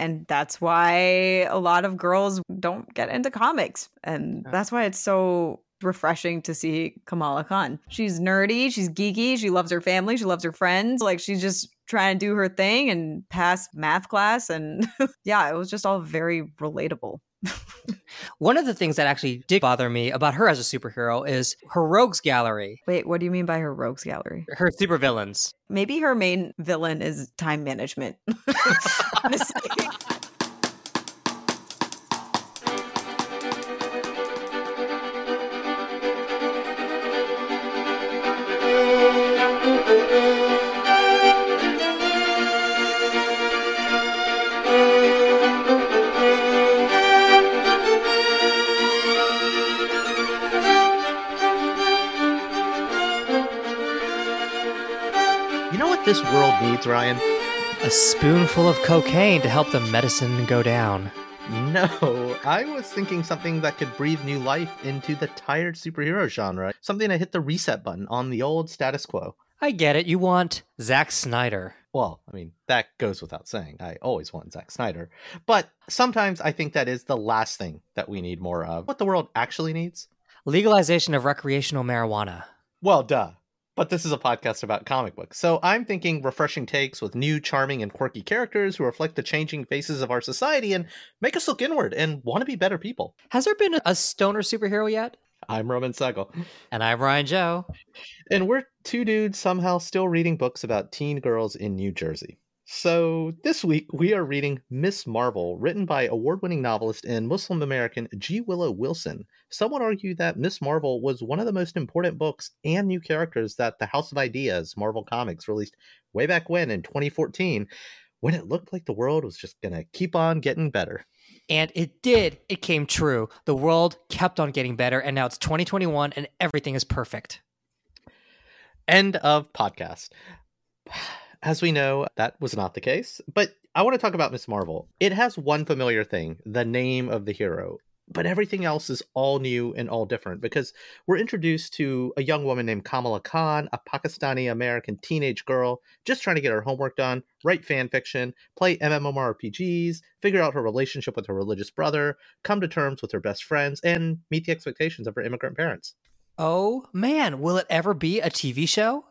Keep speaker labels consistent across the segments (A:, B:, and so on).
A: And that's why a lot of girls don't get into comics. And that's why it's so refreshing to see Kamala Khan. She's nerdy, she's geeky, she loves her family, she loves her friends. Like she's just trying to do her thing and pass math class. And yeah, it was just all very relatable.
B: One of the things that actually did bother me about her as a superhero is her rogues gallery.
A: Wait, what do you mean by her rogues gallery?
B: Her supervillains.
A: Maybe her main villain is time management. Honestly.
C: This world needs, Ryan?
B: A spoonful of cocaine to help the medicine go down.
C: No, I was thinking something that could breathe new life into the tired superhero genre. Something to hit the reset button on the old status quo.
B: I get it. You want Zack Snyder.
C: Well, I mean, that goes without saying. I always want Zack Snyder. But sometimes I think that is the last thing that we need more of. What the world actually needs?
B: Legalization of recreational marijuana.
C: Well, duh. But this is a podcast about comic books. So I'm thinking refreshing takes with new, charming, and quirky characters who reflect the changing faces of our society and make us look inward and want to be better people.
B: Has there been a stoner superhero yet?
C: I'm Roman Segel.
B: And I'm Ryan Joe.
C: And we're two dudes somehow still reading books about teen girls in New Jersey. So, this week we are reading Miss Marvel, written by award winning novelist and Muslim American G. Willow Wilson. Some would argue that Miss Marvel was one of the most important books and new characters that the House of Ideas, Marvel Comics, released way back when in 2014, when it looked like the world was just going to keep on getting better.
B: And it did. It came true. The world kept on getting better, and now it's 2021 and everything is perfect.
C: End of podcast. As we know, that was not the case, but I want to talk about Miss Marvel. It has one familiar thing the name of the hero, but everything else is all new and all different because we're introduced to a young woman named Kamala Khan, a Pakistani American teenage girl just trying to get her homework done, write fan fiction, play MMORPGs, figure out her relationship with her religious brother, come to terms with her best friends, and meet the expectations of her immigrant parents.
B: Oh man, will it ever be a TV show?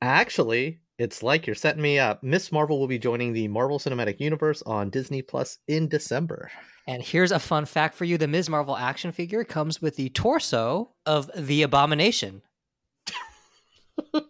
C: Actually, it's like you're setting me up. Miss Marvel will be joining the Marvel Cinematic Universe on Disney Plus in December.
B: And here's a fun fact for you the Ms. Marvel action figure comes with the torso of the Abomination.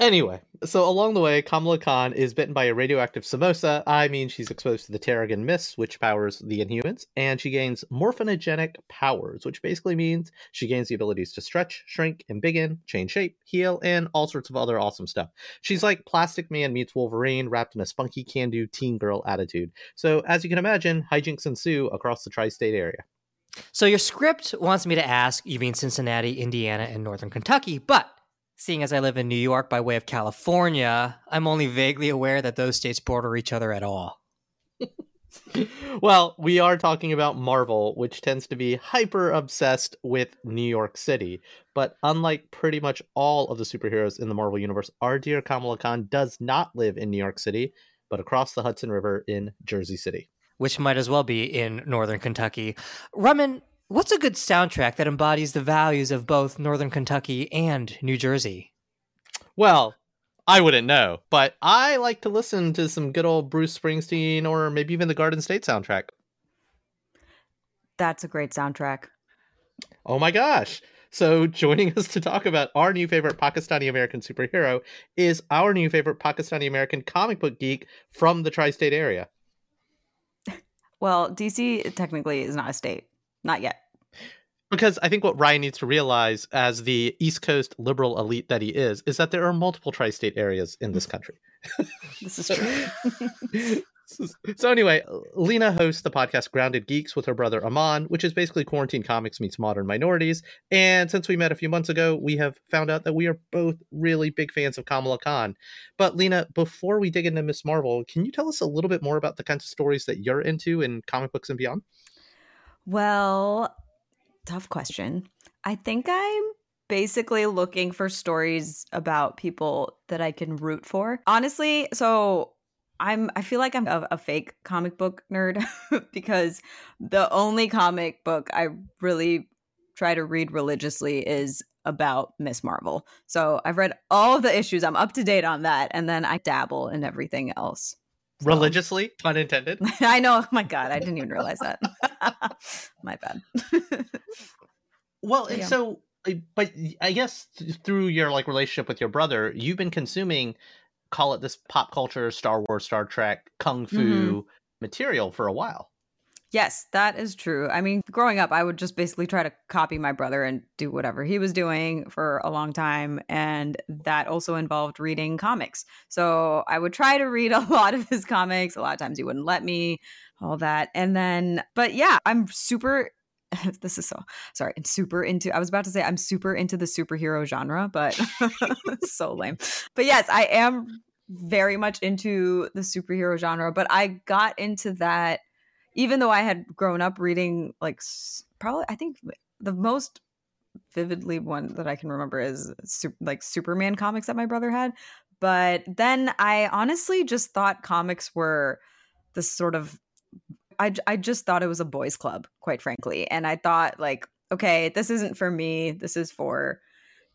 C: Anyway, so along the way, Kamala Khan is bitten by a radioactive samosa. I mean, she's exposed to the Terrigen Mist, which powers the Inhumans, and she gains morphinogenic powers, which basically means she gains the abilities to stretch, shrink, and embiggen, change shape, heal, and all sorts of other awesome stuff. She's like Plastic Man meets Wolverine, wrapped in a spunky can-do teen girl attitude. So, as you can imagine, hijinks ensue across the tri-state area.
B: So your script wants me to ask, you mean Cincinnati, Indiana, and Northern Kentucky, but seeing as I live in New York by way of California, I'm only vaguely aware that those states border each other at all.
C: well, we are talking about Marvel, which tends to be hyper obsessed with New York City. But unlike pretty much all of the superheroes in the Marvel Universe, our dear Kamala Khan does not live in New York City, but across the Hudson River in Jersey City.
B: Which might as well be in Northern Kentucky. Raman, what's a good soundtrack that embodies the values of both Northern Kentucky and New Jersey?
C: Well, I wouldn't know, but I like to listen to some good old Bruce Springsteen or maybe even the Garden State soundtrack.
A: That's a great soundtrack.
C: Oh my gosh. So, joining us to talk about our new favorite Pakistani American superhero is our new favorite Pakistani American comic book geek from the tri state area.
A: Well, DC technically is not a state. Not yet.
C: Because I think what Ryan needs to realize, as the East Coast liberal elite that he is, is that there are multiple tri state areas in this country.
A: This is true.
C: so, anyway, Lena hosts the podcast Grounded Geeks with her brother Aman, which is basically quarantine comics meets modern minorities. And since we met a few months ago, we have found out that we are both really big fans of Kamala Khan. But, Lena, before we dig into Miss Marvel, can you tell us a little bit more about the kinds of stories that you're into in comic books and beyond?
A: Well, tough question. I think I'm basically looking for stories about people that I can root for. Honestly, so I'm I feel like I'm a, a fake comic book nerd because the only comic book I really try to read religiously is about Miss Marvel. So I've read all the issues. I'm up to date on that, and then I dabble in everything else.
C: Religiously, pun intended.
A: I know. Oh my God, I didn't even realize that. my bad.
C: well, and yeah. so, uh, but I guess through your like relationship with your brother, you've been consuming, call it this pop culture, Star Wars, Star Trek, kung fu mm-hmm. material for a while.
A: Yes, that is true. I mean, growing up, I would just basically try to copy my brother and do whatever he was doing for a long time. And that also involved reading comics. So I would try to read a lot of his comics. A lot of times he wouldn't let me, all that. And then, but yeah, I'm super. This is so sorry. I'm super into. I was about to say I'm super into the superhero genre, but so lame. But yes, I am very much into the superhero genre. But I got into that even though I had grown up reading like probably I think the most vividly one that I can remember is like Superman comics that my brother had. But then I honestly just thought comics were this sort of I I just thought it was a boys club, quite frankly. And I thought like, okay, this isn't for me. This is for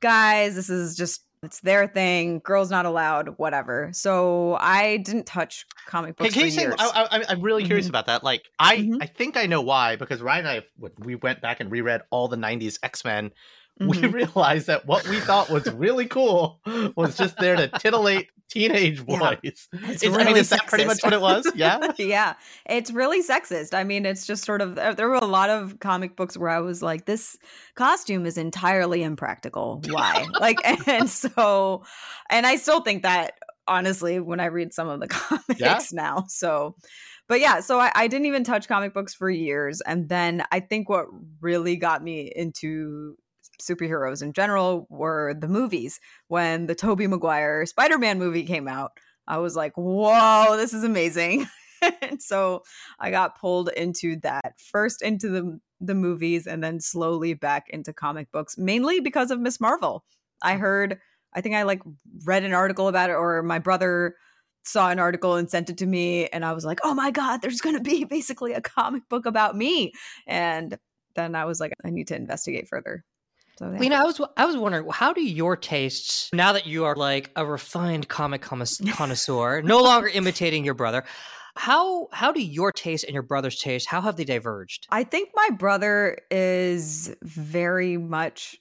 A: guys. This is just it's their thing. Girls not allowed. Whatever. So I didn't touch comic books. Hey, can you say?
C: I, am really curious mm-hmm. about that. Like, I mm-hmm. I think I know why because Ryan and I we went back and reread all the '90s X Men mm-hmm. we realized that what we thought was really cool was just there to titillate teenage boys. Yeah. It's really I mean, is that pretty much what it was? Yeah.
A: yeah. It's really sexist. I mean, it's just sort of, uh, there were a lot of comic books where I was like, this costume is entirely impractical. Why? like, and so, and I still think that honestly when I read some of the comics yeah. now. So, but yeah, so I, I, didn't even touch comic books for years. And then I think what really got me into superheroes in general were the movies. When the Tobey Maguire Spider-Man movie came out, I was like, "Whoa, this is amazing." and so I got pulled into that first into the the movies and then slowly back into comic books mainly because of Miss Marvel. I mm. heard I think I like read an article about it or my brother saw an article and sent it to me and I was like, "Oh my god, there's going to be basically a comic book about me." And then I was like, I need to investigate further.
B: So, yeah. Lena, I was I was wondering, how do your tastes, now that you are like a refined comic connoisseur, no longer imitating your brother, how how do your taste and your brother's taste how have they diverged?
A: I think my brother is very much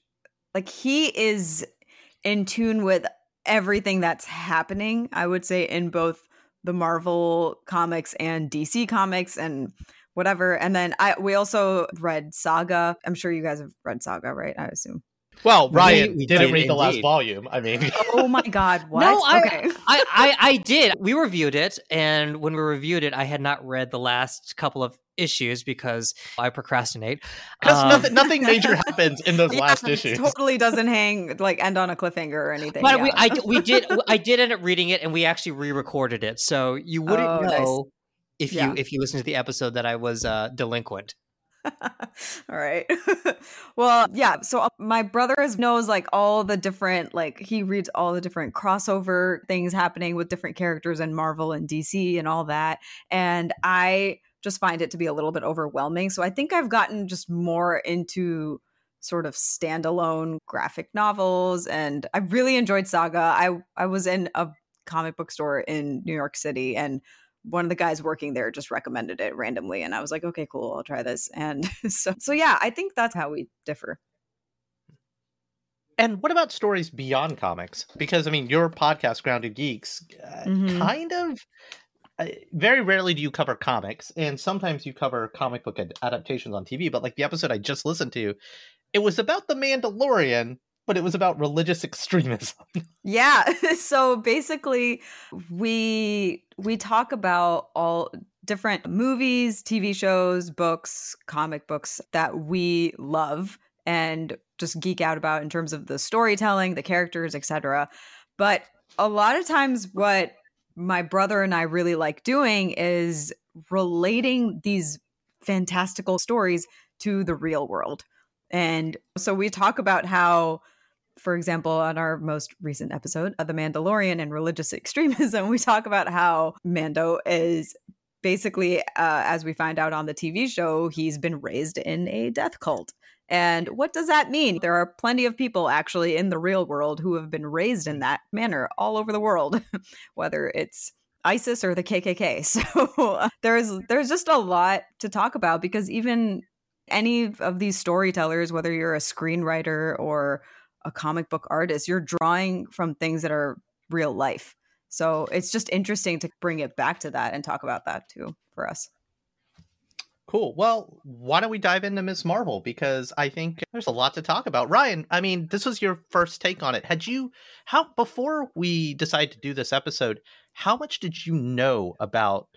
A: like he is in tune with everything that's happening. I would say in both the Marvel comics and DC comics and whatever. And then I we also read Saga. I'm sure you guys have read Saga, right? I assume.
C: Well, Ryan we, we didn't did, read the last volume. I mean,
A: oh my god, what?
B: No, I, okay. I, I, I did. We reviewed it, and when we reviewed it, I had not read the last couple of issues because I procrastinate.
C: Because um, nothing, nothing major happens in those yeah, last issues.
A: It totally doesn't hang like end on a cliffhanger or anything.
B: But yeah. we, I, we did, I did end up reading it, and we actually re-recorded it, so you wouldn't oh, know. Nice if yeah. you if you listen to the episode that I was uh, delinquent.
A: all right. well, yeah. So uh, my brother knows like all the different, like he reads all the different crossover things happening with different characters in Marvel and DC and all that. And I just find it to be a little bit overwhelming. So I think I've gotten just more into sort of standalone graphic novels and I really enjoyed Saga. I I was in a comic book store in New York City and one of the guys working there just recommended it randomly and i was like okay cool i'll try this. And so so yeah i think that's how we differ.
C: And what about stories beyond comics? Because i mean your podcast grounded geeks uh, mm-hmm. kind of uh, very rarely do you cover comics and sometimes you cover comic book ad- adaptations on tv but like the episode i just listened to it was about the mandalorian but it was about religious extremism.
A: yeah. So basically we we talk about all different movies, TV shows, books, comic books that we love and just geek out about in terms of the storytelling, the characters, etc. But a lot of times what my brother and I really like doing is relating these fantastical stories to the real world. And so we talk about how for example, on our most recent episode of The Mandalorian and religious extremism, we talk about how Mando is basically, uh, as we find out on the TV show, he's been raised in a death cult. And what does that mean? There are plenty of people actually in the real world who have been raised in that manner all over the world, whether it's ISIS or the KKK. So uh, there's there's just a lot to talk about because even any of these storytellers, whether you're a screenwriter or a comic book artist, you're drawing from things that are real life. So it's just interesting to bring it back to that and talk about that too for us.
C: Cool. Well, why don't we dive into Ms. Marvel? Because I think there's a lot to talk about. Ryan, I mean, this was your first take on it. Had you, how, before we decided to do this episode, how much did you know about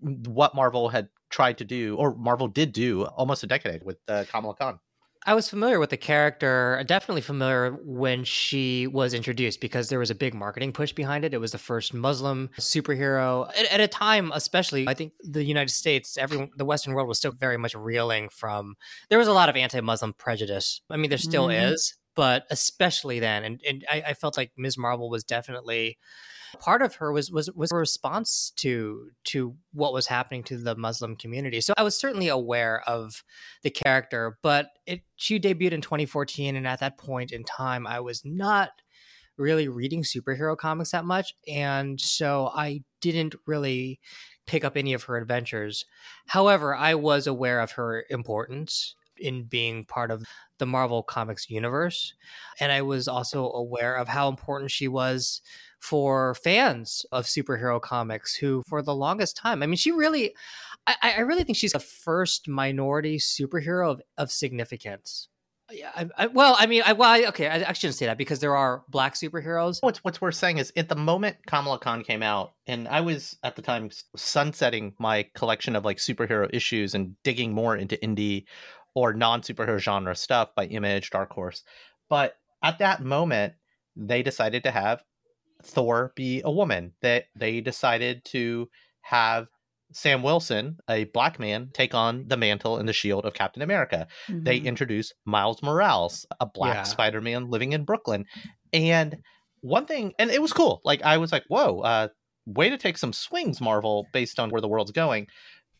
C: what Marvel had tried to do, or Marvel did do almost a decade with uh, Kamala Khan?
B: I was familiar with the character, definitely familiar when she was introduced because there was a big marketing push behind it. It was the first Muslim superhero at, at, a time, especially I think the United States, everyone, the Western world was still very much reeling from. There was a lot of anti-Muslim prejudice. I mean, there still mm. is, but especially then, and and I, I felt like Ms. Marvel was definitely part of her was was was a response to to what was happening to the Muslim community. So I was certainly aware of the character, but it she debuted in 2014, and at that point in time, I was not really reading superhero comics that much, and so I didn't really pick up any of her adventures. However, I was aware of her importance in being part of the Marvel Comics universe. And I was also aware of how important she was for fans of superhero comics who, for the longest time, I mean, she really, I, I really think she's the first minority superhero of, of significance. Yeah, I, I, well, I mean, I, well, I, okay, I, I, shouldn't say that because there are black superheroes.
C: What's what's worth saying is, at the moment Kamala Khan came out, and I was at the time sunsetting my collection of like superhero issues and digging more into indie or non superhero genre stuff by Image, Dark Horse. But at that moment, they decided to have Thor be a woman. That they decided to have Sam Wilson, a black man, take on the mantle and the shield of Captain America. Mm-hmm. They introduced Miles Morales, a black yeah. Spider Man living in Brooklyn. And one thing, and it was cool. Like, I was like, whoa, uh, way to take some swings, Marvel, based on where the world's going.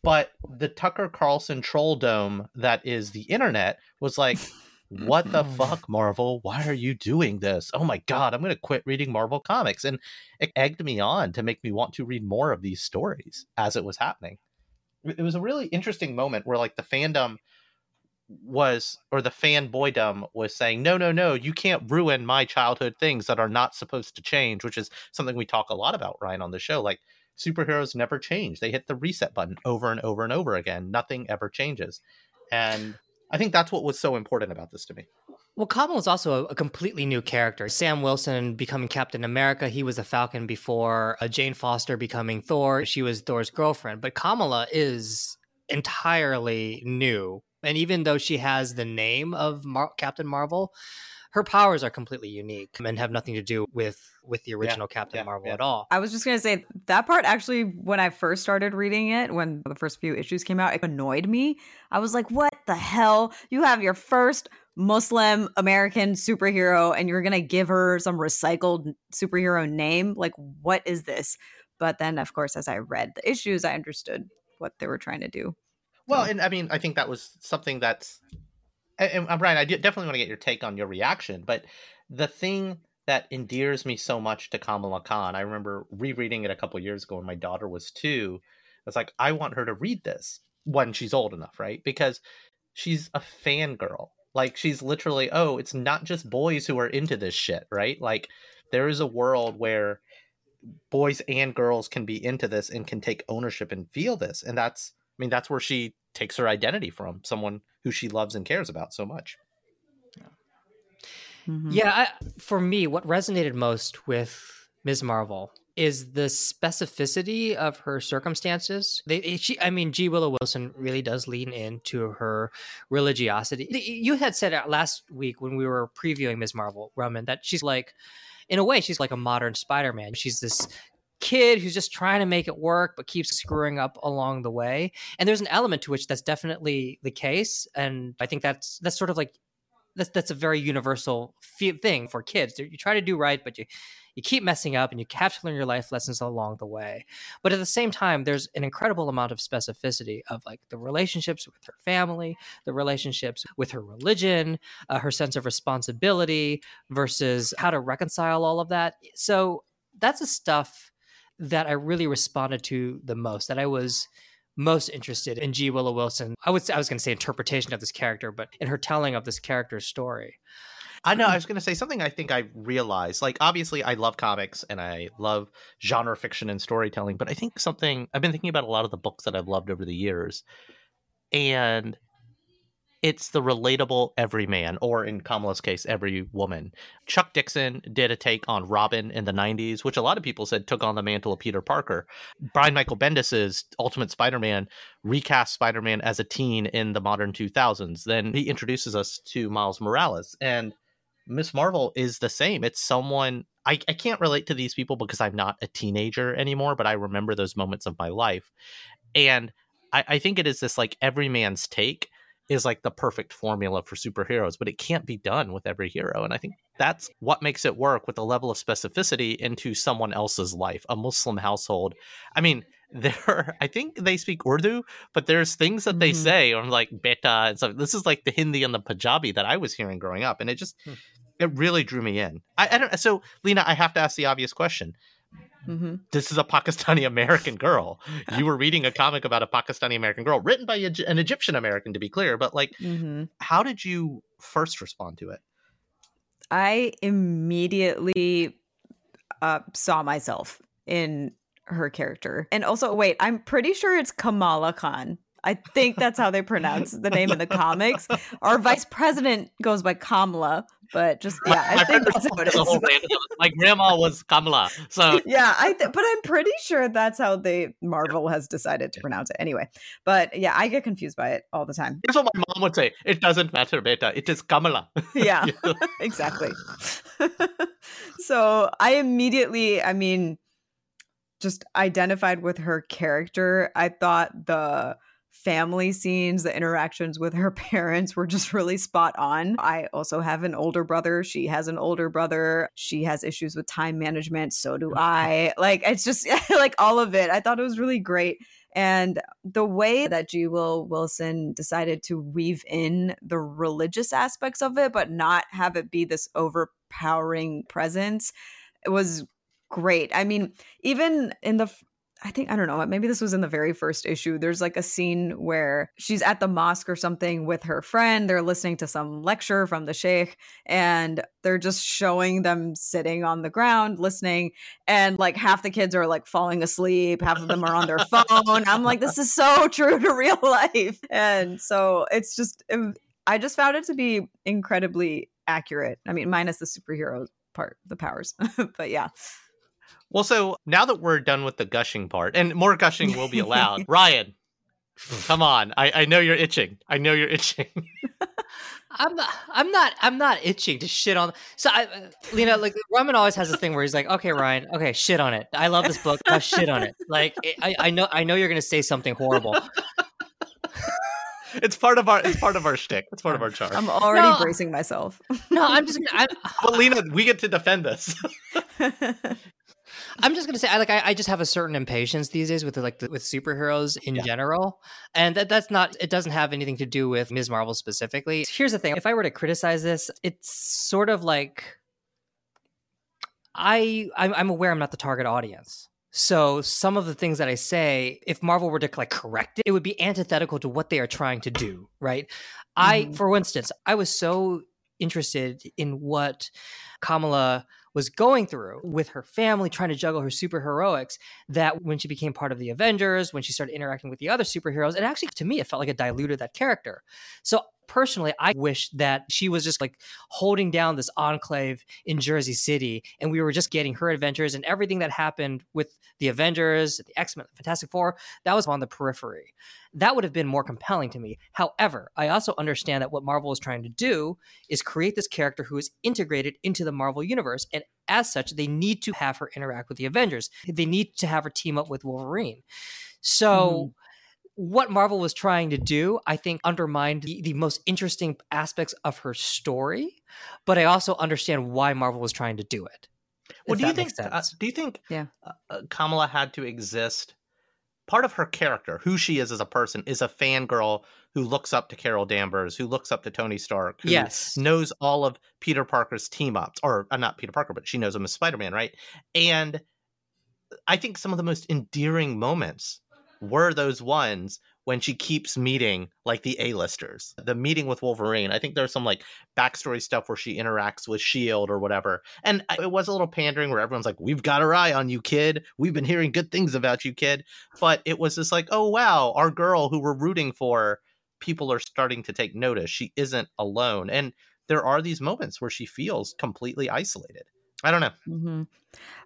C: But the Tucker Carlson troll dome that is the internet was like, what the fuck, Marvel? Why are you doing this? Oh my god, I'm going to quit reading Marvel comics. And it egged me on to make me want to read more of these stories as it was happening. It was a really interesting moment where, like, the fandom was, or the fanboydom was saying, no, no, no, you can't ruin my childhood things that are not supposed to change, which is something we talk a lot about, Ryan, on the show. Like, superheroes never change. They hit the reset button over and over and over again. Nothing ever changes. And I think that's what was so important about this to me.
B: Well, Kamala is also a, completely new character. Sam Wilson becoming Captain America, he was a Falcon before. Uh, Jane Foster becoming Thor, she was Thor's girlfriend. But Kamala is entirely new. And even though she has the name of Mar- Captain Marvel, her powers are completely unique and have nothing to do with with the original yeah, Captain yeah, Marvel yeah. at all.
A: I was just gonna say that part actually, when I first started reading it, when the first few issues came out, it annoyed me. I was like, "What the hell? You have your first Muslim American superhero, and you're gonna give her some recycled superhero name? Like, what is this?" But then, of course, as I read the issues, I understood what they were trying to do.
C: Well, and I mean, I think that was something that's and, uh, and Brian, I definitely want to get your take on your reaction, but the thing that endears me so much to Kamala Khan, I remember rereading it a couple years ago when my daughter was two. It's like I want her to read this when she's old enough, right? Because she's a fangirl. Like she's literally, oh, it's not just boys who are into this shit, right? Like there is a world where boys and girls can be into this and can take ownership and feel this. And that's I mean, that's where she takes her identity from, someone who she loves and cares about so much.
B: Yeah, mm-hmm. yeah I, for me, what resonated most with Ms. Marvel is the specificity of her circumstances. They, she, I mean, G. Willow Wilson really does lean into her religiosity. You had said last week when we were previewing Ms. Marvel, Roman, that she's like, in a way, she's like a modern Spider Man. She's this kid who's just trying to make it work but keeps screwing up along the way and there's an element to which that's definitely the case and i think that's that's sort of like that's that's a very universal thing for kids. You try to do right, but you you keep messing up and you have to learn your life lessons along the way. But at the same time, there's an incredible amount of specificity of like the relationships with her family, the relationships with her religion, uh, her sense of responsibility versus how to reconcile all of that. So that's the stuff that I really responded to the most. That I was most interested in G. Willow Wilson. I would I was going to say interpretation of this character, but in her telling of this character's story.
C: I know. I was going to say something. I think I realized. Like, obviously, I love comics and I love genre fiction and storytelling. But I think something I've been thinking about a lot of the books that I've loved over the years, and it's the relatable everyman, or in Kamala's case, every woman. Chuck Dixon did a take on Robin in the 90s, which a lot of people said took on the mantle of Peter Parker. Brian Michael Bendis's Ultimate Spider Man recast Spider Man as a teen in the modern 2000s. Then he introduces us to Miles Morales. And Miss Marvel is the same. It's someone I, I can't relate to these people because I'm not a teenager anymore, but I remember those moments of my life. And I, I think it is this like every man's take is like the perfect formula for superheroes, but it can't be done with every hero. And I think that's what makes it work with a level of specificity into someone else's life, a Muslim household. I mean, there I think they speak Urdu, but there's things that they mm-hmm. say on like beta and stuff. This is like the Hindi and the Punjabi that I was hearing growing up, and it just hmm. it really drew me in. I, I don't. So Lena, I have to ask the obvious question: Mm-hmm. This is a Pakistani American girl. you were reading a comic about a Pakistani American girl written by an Egyptian American, to be clear. But, like, mm-hmm. how did you first respond to it?
A: I immediately uh, saw myself in her character. And also, wait, I'm pretty sure it's Kamala Khan. I think that's how they pronounce the name in the comics. Our vice president goes by Kamala, but just yeah, I think that's it is.
C: My grandma was Kamala, so
A: yeah, I th- but I'm pretty sure that's how they Marvel has decided to pronounce it anyway. But yeah, I get confused by it all the time.
C: That's what my mom would say. It doesn't matter, beta. It is Kamala.
A: Yeah, exactly. so I immediately, I mean, just identified with her character. I thought the family scenes, the interactions with her parents were just really spot on. I also have an older brother. She has an older brother. She has issues with time management. So do I. Like, it's just like all of it. I thought it was really great. And the way that G. Will Wilson decided to weave in the religious aspects of it, but not have it be this overpowering presence, was great. I mean, even in the I think I don't know, maybe this was in the very first issue. There's like a scene where she's at the mosque or something with her friend. They're listening to some lecture from the sheikh and they're just showing them sitting on the ground listening and like half the kids are like falling asleep, half of them are on their phone. I'm like this is so true to real life. And so it's just um, I just found it to be incredibly accurate. I mean, minus the superhero part, the powers. but yeah.
C: Well, so now that we're done with the gushing part, and more gushing will be allowed, Ryan, come on. I, I know you're itching. I know you're itching.
B: I'm not. I'm not. I'm not itching to shit on. So, I, you know, like Roman always has this thing where he's like, "Okay, Ryan. Okay, shit on it. I love this book. I shit on it. Like, I, I know. I know you're gonna say something horrible.
C: it's part of our. It's part of our shtick. It's part of our charm.
A: I'm already no, bracing myself.
B: No, I'm just. I'm,
C: well, Lena, we get to defend this.
B: I'm just gonna say, I like, I, I, just have a certain impatience these days with the, like the, with superheroes in yeah. general, and that that's not. It doesn't have anything to do with Ms. Marvel specifically. Here's the thing: if I were to criticize this, it's sort of like I I'm, I'm aware I'm not the target audience. So some of the things that I say, if Marvel were to like correct it, it would be antithetical to what they are trying to do, right? Mm-hmm. I, for instance, I was so interested in what Kamala was going through with her family, trying to juggle her super heroics, that when she became part of the Avengers, when she started interacting with the other superheroes, and actually to me, it felt like it diluted that character. So personally, I wish that she was just like holding down this enclave in Jersey City and we were just getting her adventures and everything that happened with the Avengers, the X Men, the Fantastic Four, that was on the periphery. That would have been more compelling to me. However, I also understand that what Marvel is trying to do is create this character who is integrated into the Marvel universe. And as such, they need to have her interact with the Avengers, they need to have her team up with Wolverine. So. Mm-hmm what Marvel was trying to do, I think, undermined the, the, most interesting aspects of her story. But I also understand why Marvel was trying to do it.
C: Well, do you think? Uh, do you think?
A: Yeah.
C: Uh, uh, Kamala had to exist. Part of her character, who she is as a person, is a fangirl who looks up to Carol Danvers, who looks up to Tony Stark, who
B: yes.
C: knows all of Peter Parker's team ups, or uh, not Peter Parker, but she knows him as Spider Man, right? And I think some of the most endearing moments were those ones when she keeps meeting like the A-listers. The meeting with Wolverine, I think there's some like backstory stuff where she interacts with Shield or whatever. And it was a little pandering where everyone's like, "We've got our eye on you, kid. We've been hearing good things about you, kid." But it was just like, "Oh wow, our girl who we're rooting for, people are starting to take notice. She isn't alone." And there are these moments where she feels completely isolated. I don't know.
A: Mm-hmm.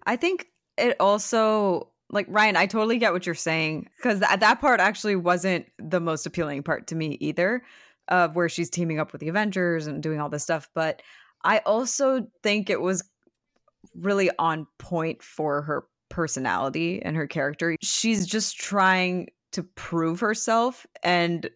A: I think it also like Ryan, I totally get what you're saying because th- that part actually wasn't the most appealing part to me either, of where she's teaming up with the Avengers and doing all this stuff. But I also think it was really on point for her personality and her character. She's just trying to prove herself and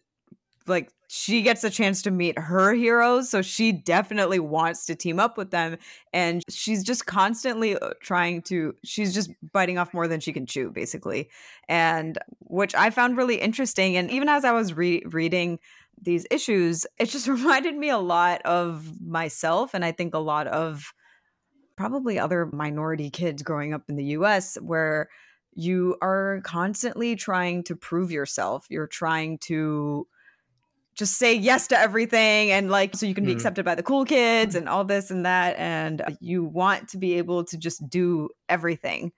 A: like she gets a chance to meet her heroes so she definitely wants to team up with them and she's just constantly uh, trying to she's just biting off more than she can chew basically and which i found really interesting and even as i was re- reading these issues it just reminded me a lot of myself and i think a lot of probably other minority kids growing up in the us where you are constantly trying to prove yourself you're trying to just say yes to everything and like so you can be mm. accepted by the cool kids and all this and that and you want to be able to just do everything.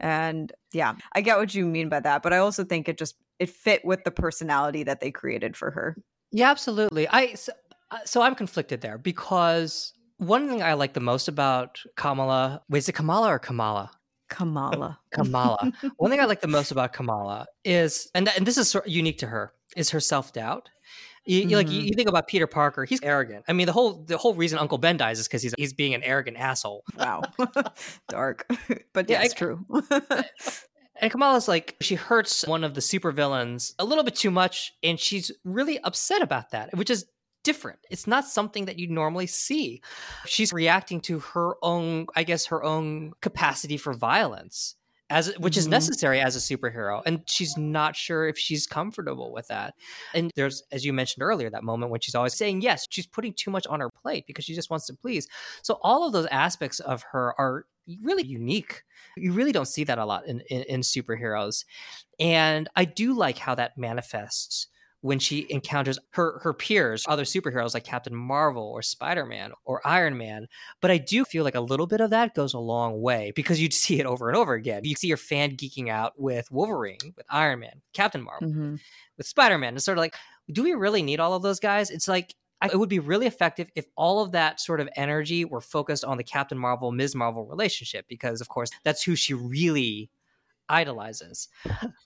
A: And yeah i get what you mean by that but i also think it just it fit with the personality that they created for her.
B: Yeah absolutely. I so, uh, so i'm conflicted there because one thing i like the most about kamala wait is it kamala or kamala?
A: Kamala.
B: Kamala. One thing i like the most about kamala is and, and this is sort of unique to her is her self-doubt you, mm-hmm. Like you, you, think about Peter Parker, he's arrogant. I mean, the whole the whole reason Uncle Ben dies is because he's he's being an arrogant asshole.
A: Wow, dark, but yeah, it's true.
B: and Kamala's like she hurts one of the supervillains a little bit too much, and she's really upset about that, which is different. It's not something that you normally see. She's reacting to her own, I guess, her own capacity for violence as which mm-hmm. is necessary as a superhero and she's not sure if she's comfortable with that. And there's as you mentioned earlier that moment when she's always saying yes she's putting too much on her plate because she just wants to please. So all of those aspects of her are really unique. You really don't see that a lot in, in, in superheroes. And i do like how that manifests when she encounters her her peers, other superheroes like Captain Marvel or Spider-Man or Iron Man. But I do feel like a little bit of that goes a long way because you'd see it over and over again. You see your fan geeking out with Wolverine, with Iron Man, Captain Marvel, mm-hmm. with Spider-Man. It's sort of like, do we really need all of those guys? It's like it would be really effective if all of that sort of energy were focused on the Captain Marvel Ms. Marvel relationship because of course that's who she really idolizes.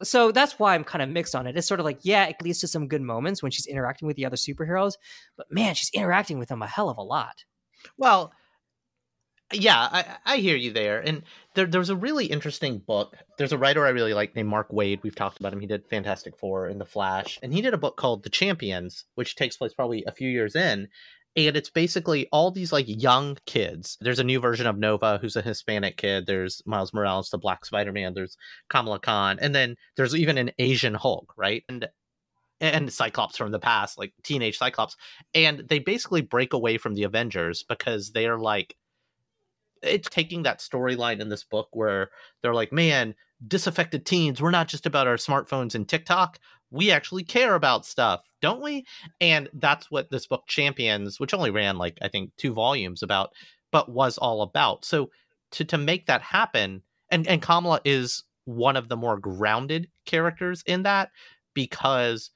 B: So that's why I'm kind of mixed on it. It's sort of like, yeah, it leads to some good moments when she's interacting with the other superheroes, but man, she's interacting with them a hell of a lot.
C: Well, yeah, I, I hear you there. And there, there's a really interesting book. There's a writer I really like named Mark Waid. We've talked about him. He did Fantastic Four and The Flash. And he did a book called The Champions, which takes place probably a few years in and it's basically all these like young kids. There's a new version of Nova who's a Hispanic kid. There's Miles Morales, the Black Spider Man. There's Kamala Khan, and then there's even an Asian Hulk, right? And and Cyclops from the past, like teenage Cyclops, and they basically break away from the Avengers because they're like, it's taking that storyline in this book where they're like, man, disaffected teens, we're not just about our smartphones and TikTok. We actually care about stuff, don't we? And that's what this book champions, which only ran like I think two volumes about, but was all about. So to to make that happen, and and Kamala is one of the more grounded characters in that because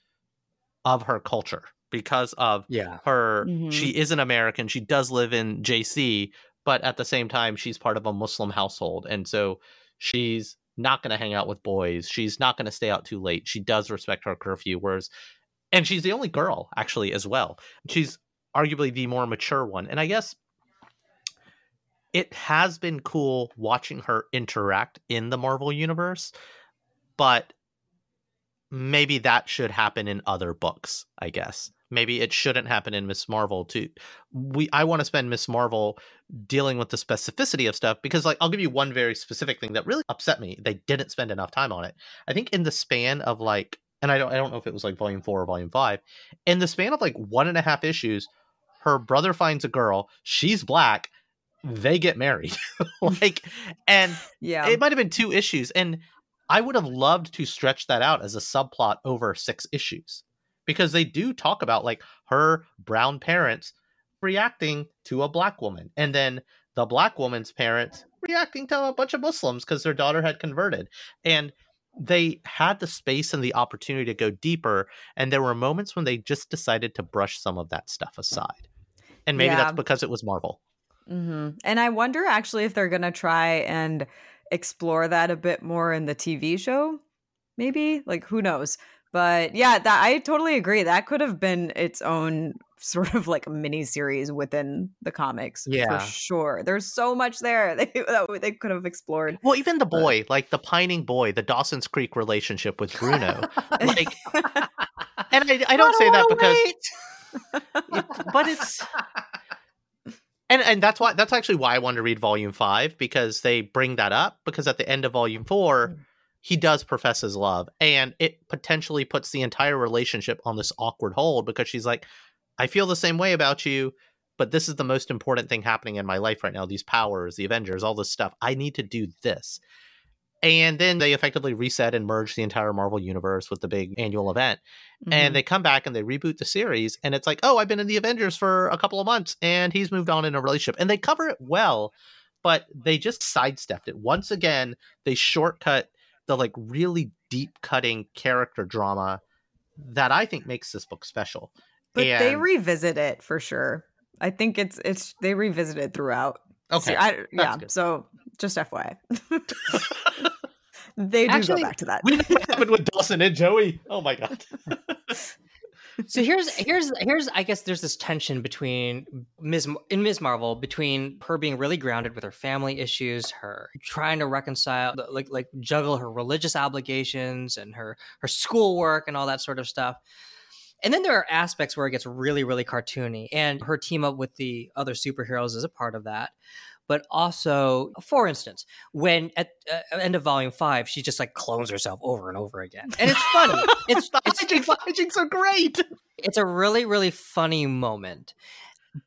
C: of her culture because of
B: yeah
C: her mm-hmm. she is an american she does live in jc but at the same time she's part of a muslim household and so she's not going to hang out with boys. She's not going to stay out too late. She does respect her curfew. Whereas, and she's the only girl actually as well. She's arguably the more mature one. And I guess it has been cool watching her interact in the Marvel universe, but maybe that should happen in other books, I guess. Maybe it shouldn't happen in Miss Marvel too. We I want to spend Miss Marvel dealing with the specificity of stuff because like I'll give you one very specific thing that really upset me. They didn't spend enough time on it. I think in the span of like and I don't I don't know if it was like volume four or volume five, in the span of like one and a half issues, her brother finds a girl, she's black, they get married. like and
A: Yeah.
C: it might have been two issues. And I would have loved to stretch that out as a subplot over six issues because they do talk about like her brown parents reacting to a black woman and then the black woman's parents reacting to a bunch of Muslims because their daughter had converted. And they had the space and the opportunity to go deeper. And there were moments when they just decided to brush some of that stuff aside. And maybe
A: Yeah.
C: that's because it was Marvel.
A: hmm And I wonder actually if they're going to try and explore that a bit more in the TV show. Maybe, like who knows. But yeah, that I totally agree. That could have been its own sort of like mini series within the comics.
B: Yeah.
A: for sure. There's so much there they, that they could have explored.
C: Well, even the
A: But-
C: boy, like the pining boy, the Dawson's Creek relationship with Bruno. like, and I, I don't say that because it- but it's and and that's why that's actually why I wanted to read volume five because they bring that up because at the end of volume four mm. He does profess his love and it potentially puts the entire relationship on this awkward hold because she's like I feel the same way about you but this is the most important thing happening in my life right now these powers the avengers all this stuff. I need to do this. And then they effectively reset and merge the entire Marvel universe with the big annual event.
A: Mhm.
C: and they come back and they reboot the series and it's like oh i've been in the avengers for a couple of months and he's moved on in a relationship. And they cover it well but they just sidestepped it. Once again they shortcut the like really deep cutting character drama that i think makes this book special
A: but they revisit it for sure. I think it's it's they revisit it throughout.
C: okay
A: See, I, yeah.
C: good.
A: So just FYI, they do
B: Actually,
A: go back to that.
C: we know what happened with dawson and joey oh my god
B: so here's here's here's I guess there's this tension between Ms. In Ms. Marvel between her being really grounded with her family issues, her trying to reconcile like like juggle her religious obligations and her her schoolwork and all that sort of stuff. And then there are aspects where it gets really really cartoony and her team up with the other superheroes is a part of that. But also, for instance, when at uh, end of volume five, she just like clones herself over and over again, and it's funny. It's
C: the
B: it's
C: hijinks, the hijinks are great.
B: It's a really really funny moment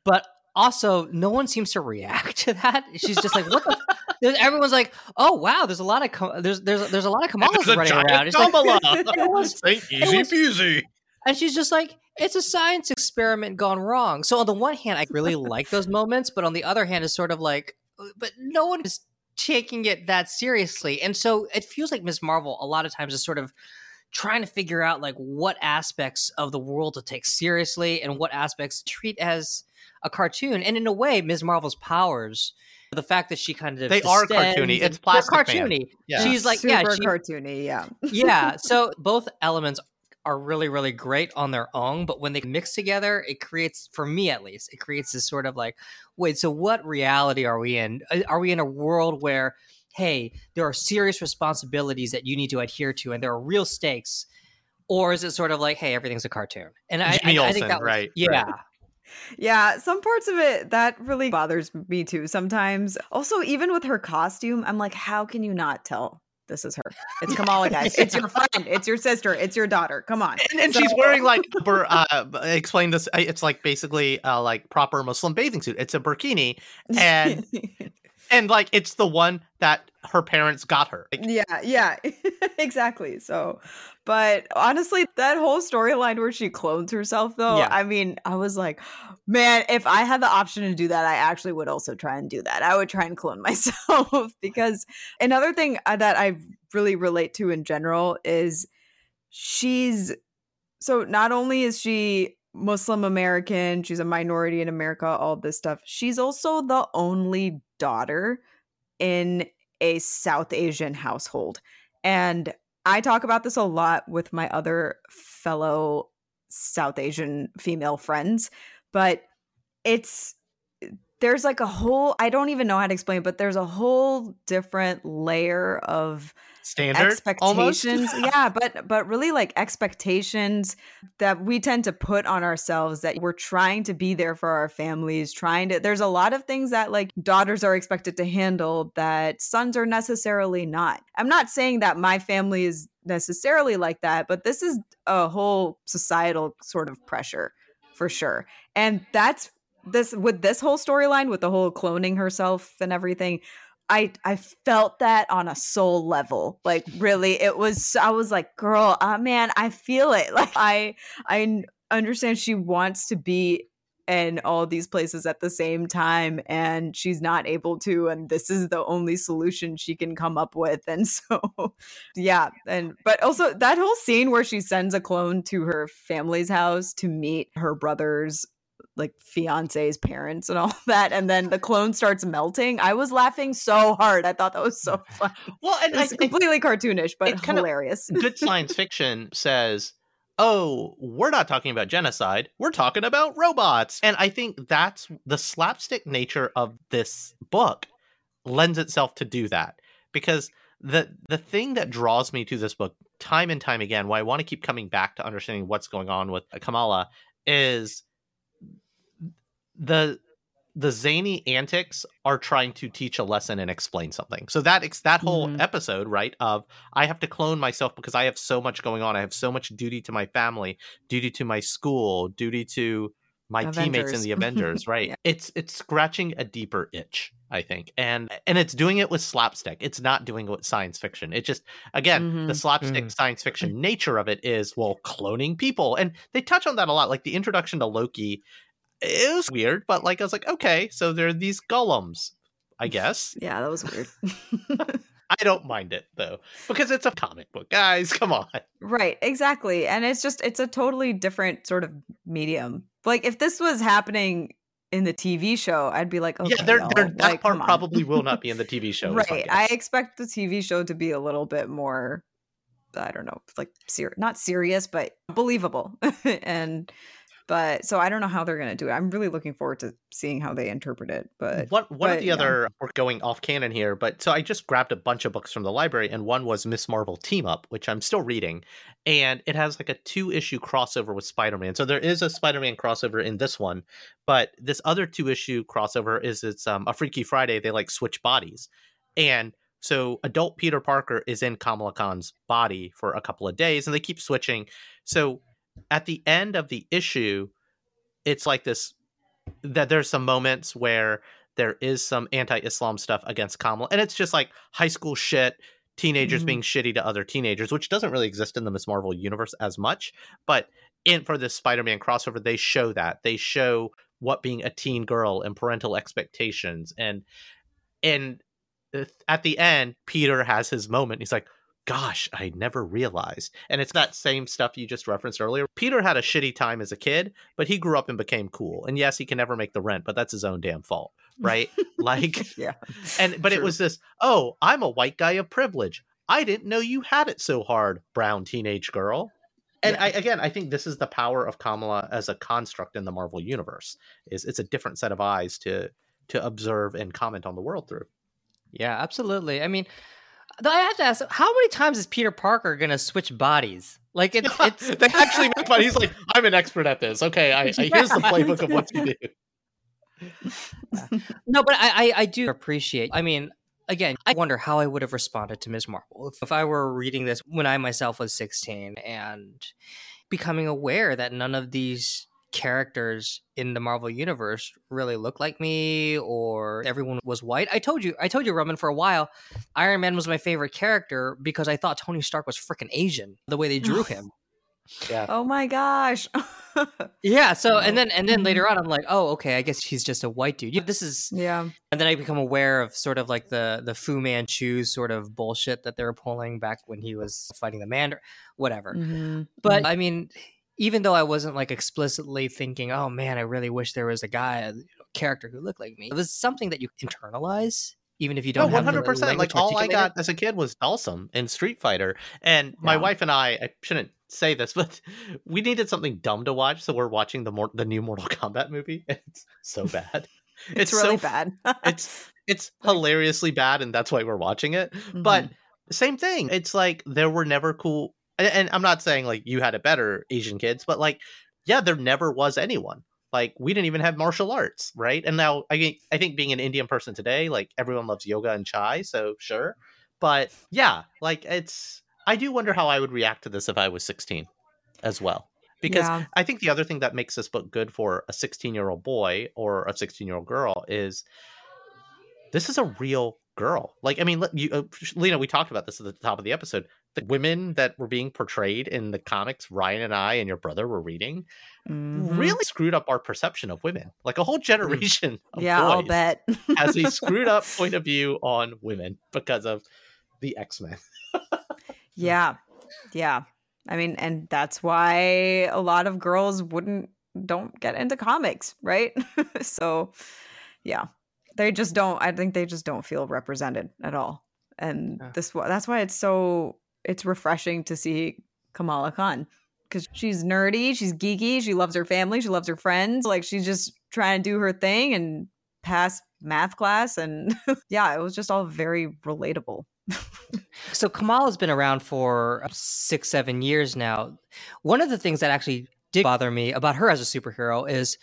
B: but also no one seems to react to that. She's just like what the? There's- everyone's like oh wow there's a lot of there's there's there's a lot of kamalas running around. It's like- it was-
C: easy
B: was-
C: peasy
B: and she's just like it's a science experiment gone wrong so on the one hand i really like those moments but on the other hand it's sort of like uh, but no one is taking it that seriously and so it feels like miss marvel a lot of times is sort of trying to figure out like what aspects of the world to take seriously and what aspects to treat as a cartoon and in a way ms marvel's powers the fact that she kind of
C: They are cartoony.
B: and-
C: It's
B: they're
C: Plastic
B: cartoony
C: Yeah.
B: she's like
A: super
B: yeah she,
A: cartoony. Yeah.
B: yeah so both elements are really really great on their own but when they mix together it creates for me at least it creates this sort of like wait so what reality are we in? Are we in a world where hey there are serious responsibilities that you need to adhere to and there are real stakes? Or is it sort of like hey everything's a cartoon? And i,
C: Jimmy
B: I, I think that was,
C: right,
B: yeah.
C: Right.
A: Yeah, some parts of it that really bothers me too sometimes. Also, even with her costume, I'm like, how can you not tell this is her? It's Kamala, guys. It's your friend. It's your sister. It's your daughter. Come on.
C: and, and she's wearing like bur- uh explain this it's like basically uh like proper muslim bathing suit it's a burkini and and like it's the one that her parents got her Like,
A: yeah, yeah, exactly. So, but honestly, that whole storyline where she clones herself, though,
B: Yeah.
A: I mean, I was like, man, if I had the option to do that, I actually would also try and do that. I would try and clone myself because another thing uh, that I really relate to in general is she's so not only is she Muslim American, she's a minority in America, all this stuff. She's also the only daughter in a South Asian household. And I talk about this a lot with my other fellow South Asian female friends, but it's there's like a whole I don't even know how to explain, but there's a whole different layer of
C: Standard
A: expectations. Yeah but but really like expectations that we tend to put on ourselves that we're trying to be there for our families trying to there's a lot of things that like daughters are expected to handle that sons are necessarily not. I'm not saying that my family is necessarily like that but this is a whole societal sort of pressure for sure. And that's this with this whole storyline with the whole cloning herself and everything I I felt that on a soul level. Like really, it was. I was like, girl, uh, man, I feel it. Like I I understand she wants to be in all these places at the same time and she's not able to and this is the only solution she can come up with and so yeah and but also that whole scene where she sends a clone to her family's house to meet her brothers like fiance's parents and all that and then the clone starts melting. I was laughing so hard. I thought that was so fun.
C: Well and
A: it's completely it, cartoonish but it's hilarious.
C: good science fiction says oh we're not talking about genocide. We're talking about robots. And i think that's the slapstick nature of this book lends itself to do that. Because the the thing that draws me to this book time and time again why i want to keep coming back to understanding what's going on with kamala is the the zany antics are trying to teach a lesson and explain something. So that that whole mm-hmm. episode, right, of I have to clone myself because I have so much going on. I have so much duty to my family, duty to my school, duty to my Avengers. teammates in the Avengers, right? yeah. It's it's scratching a deeper itch, I think. And and it's doing it with slapstick. It's not doing it with science fiction. It just again, mm-hmm. the slapstick mm-hmm. science fiction nature of it is well cloning people. And they touch on that a lot like the introduction to Loki it was weird, but like I was like, okay, so there are these golems, I guess.
A: yeah, that was weird.
C: I don't mind it though, because it's a comic book, guys. Come on.
A: Right, exactly. And it's just it's a totally different sort of medium. Like if this was happening in the TV show, I'd be like, okay, yeah, they're, they're, that
C: like, part probably will not be in the TV show.
A: right. I expect the TV show to be a little bit more, I don't know, like ser- not serious, but believable. and but so I don't know how they're going to do it. I'm really looking forward to seeing how they interpret it. But
C: what one but, of the yeah. other we're going off canon here, but so I just grabbed a bunch of books from the library, and one was Miss Marvel Team Up, which I'm still reading, and it has like a two issue crossover with Spider Man. So there is a Spider Man crossover in this one, but this other two issue crossover is it's um, a Freaky Friday. They like switch bodies, and so adult Peter Parker is in Kamala Khan's body for a couple of days, and they keep switching. So at the end of the issue, it's like this that there's some moments where there is some anti-Islam stuff against Kamala, and it's just like high school shit, teenagers mm-hmm. being shitty to other teenagers, which doesn't really exist in the Miss Marvel universe as much. But in for this Spider-Man crossover, they show that they show what being a teen girl and parental expectations, and and uh, at the end, Peter has his moment. He's like, gosh, I never realized. And it's that same stuff you just referenced earlier. Peter had a shitty time as a kid, but he grew up and became cool. And yes, he can never make the rent, but that's his own damn fault, right? like,
A: yeah.
C: And, but true. it was this, oh, I'm a white guy of privilege. I didn't know you had it so hard, brown teenage girl. And yeah. I, again, I think this is the power of Kamala as a construct in the Marvel universe. Is it's a different set of eyes to to observe and comment on the world through.
B: Yeah, absolutely. I mean, Though I have to ask, how many times is Peter Parker gonna switch bodies? Like it's, it's...
C: they actually make fun. He's like, I'm an expert at this. Okay, I, I here's the playbook of what to do.
B: no, but I, I, I do appreciate. I mean, again, I wonder how I would have responded to Ms. Marvel if, if I were reading this when I myself was 16 and becoming aware that none of these characters in the Marvel universe really look like me or everyone was white. I told you, I told you, Roman, for a while, Iron Man was my favorite character because I thought Tony Stark was freaking Asian, the way they drew him.
A: Yeah. Oh my gosh.
B: yeah. So and then and then later on, I'm like, oh, okay. I guess he's just a white dude. This is
A: yeah.
B: And then I become aware of sort of like the the Fu Manchu sort of bullshit that they were pulling back when he was fighting the Mandarin, whatever. Mm-hmm. But I mean, even though I wasn't like explicitly thinking, oh man, I really wish there was a guy, a character who looked like me. It was something that you internalize, even if you don't.
C: one hundred percent. Like all I got as a kid was Dhalsim in Street Fighter, and my yeah. wife and I, I shouldn't say this, but we needed something dumb to watch, so we're watching the more the new Mortal Kombat movie. It's so bad.
A: It's,
C: It's
A: really
C: so
A: bad.
C: it's it's hilariously bad and that's why we're watching it but
A: Mhm.
C: same thing it's like there were never cool and, and i'm not saying like you had it better asian kids but like yeah there never was anyone like we didn't even have martial arts right and now i think i think being an indian person today like everyone loves yoga and chai so sure but yeah like it's i do wonder how i would react to this if i was 16 as well because
A: Yeah.
C: I think the other thing that makes this book good for a 16 year old boy or a 16 year old girl is this is a real girl. Like, I mean, you, uh, Lena, we talked about this at the top of the episode. The women that were being portrayed in the comics Ryan and I and your brother were reading
A: Mhm.
C: really screwed up our perception of women. Like a whole generation of
A: Yeah, I'll bet.
C: has a screwed up point of view on women because of the X Men.
A: Yeah. Yeah. I mean, and that's why a lot of girls wouldn't don't get into comics, right? so, yeah. They just don't I think they just don't feel represented at all. And this that's why it's so it's refreshing to see Kamala Khan cuz she's nerdy, she's geeky, she loves her family, she loves her friends, like she's just trying to do her thing and pass math class and yeah, it was just all very relatable.
B: So Kamala's been around for six, seven years now. One of the things that actually did bother me about her as a superhero is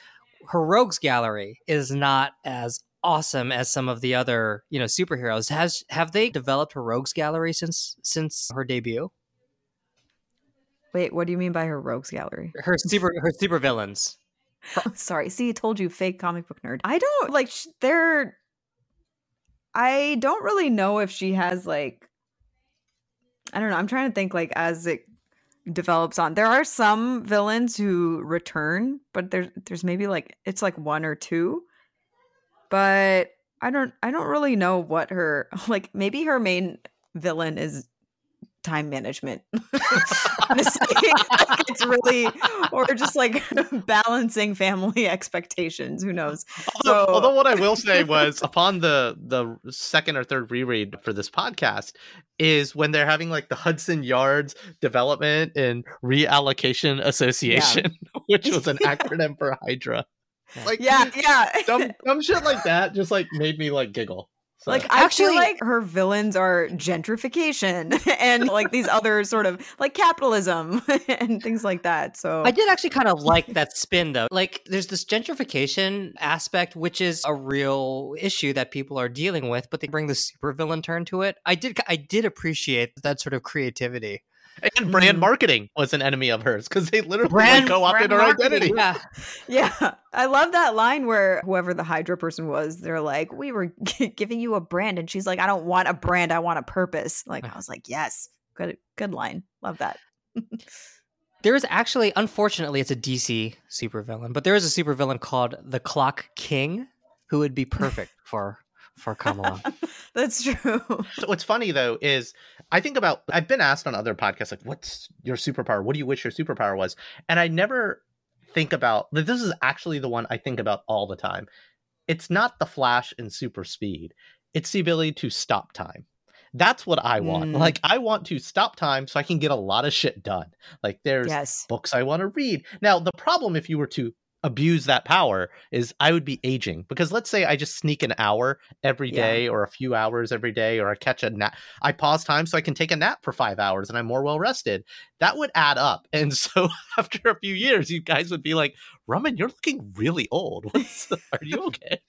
B: her rogues gallery is not as awesome as some of the other, you know, superheroes. Has have they developed her rogues gallery since since her debut?
A: Wait, what do you mean by her rogues gallery?
B: Her super her super villains.
A: Sorry. See, I told you, fake comic book nerd. I don't like. sh- They're. I don't really know if she has like. I don't know. I'm trying to think like as it develops on. There are some villains who return, but there's there's maybe like it's like one or two. But I don't I don't really know what her like. Maybe her main villain is time management. Honestly, like, it's really or just like balancing family expectations. Who knows?
C: Although,
A: So-
C: although what I will say was upon the the second or third reread for this podcast is when they're having like the Hudson Yards Development and Reallocation Association, which was an acronym for Hydra. Like
A: Yeah, yeah.
C: dumb, dumb shit like that just like made me like giggle. So,
A: Like I
B: Actually-
A: feel like her villains are gentrification and like these other sort of like capitalism and things like that. So
B: I did actually kind of like that spin though. Like there's this gentrification aspect which is a real issue that people are dealing with, but they bring the supervillain turn to it. I did I did appreciate that sort of creativity.
C: And brand
A: Mhm.
C: marketing was an enemy of hers because they literally
B: Brand-
C: like, co-opted her identity.
B: Yeah.
A: yeah, I love that line where whoever the Hydra person was, they're like, "We were giving you a brand," and she's like, "I don't want a brand, I want a purpose." Like I was like, "Yes, good, good line, love that."
B: There is actually, unfortunately, it's a DC supervillain, but there is a supervillain called the Clock King who would be perfect for for Kamala.
A: That's true.
C: So what's funny though is I think about I've been asked on other podcasts like what's your superpower? What do you wish your superpower was? And I never think about like, this is actually the one I think about all the time. It's not the flash and super speed. It's the ability to stop time. That's what I want.
A: Mm.
C: Like I want to stop time so I can get a lot of shit done. Like there's
A: yes.
C: books I want to read. Now, the problem if you were to abuse that power is I would be aging because let's say I just sneak an hour every day Yeah. or a few hours every day or I catch a nap. I pause time so I can take a nap for five hours and I'm more well rested. That would add up. And so after a few years, you guys would be like, Rumman, you're looking really old. What's are you okay?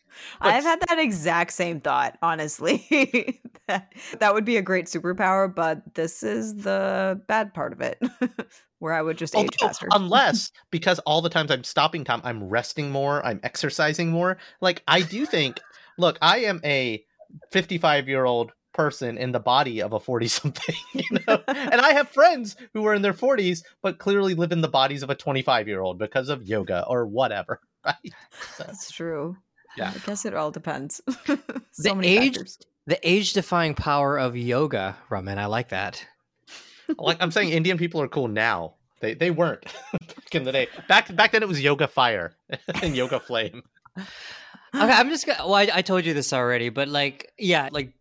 C: But-
A: I've had that exact same thought, honestly. that, that would be a great superpower, but this is the bad part of it, where I would just age faster.
C: unless because all the times I'm stopping time, I'm resting more, I'm exercising more. Like I do think, look, I am a 55 year old person in the body of a 40 something, you know, and I have friends who are in their 40s but clearly live in the bodies of a 25 year old because of yoga or whatever, right? So,
A: That's true.
C: Yeah.
A: I guess it all depends. so
B: The
A: many
B: age-
A: factors.
B: the age defying power of yoga, Raman. I like that.
C: like I'm saying, Indian people are cool now. They they weren't back in the day. Back back then, it was yoga fire and yoga flame.
B: Okay, I'm just gonna. Well, I, I told you this already, but like, yeah, like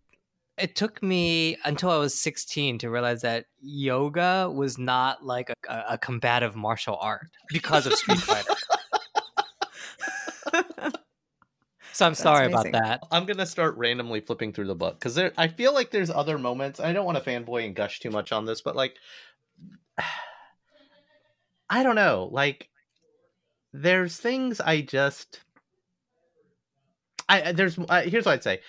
B: it took me until I was 16 to realize that yoga was not like a, a, a combative martial art because of Street Fighter. So I'm
A: That's
B: sorry
A: amazing.
B: about that.
C: I'm gonna start randomly flipping through the book because there. I feel like there's other moments. I don't want to fanboy and gush too much on this, but like, I don't know. Like, there's things I just. I I- there's uh, here's what I'd say.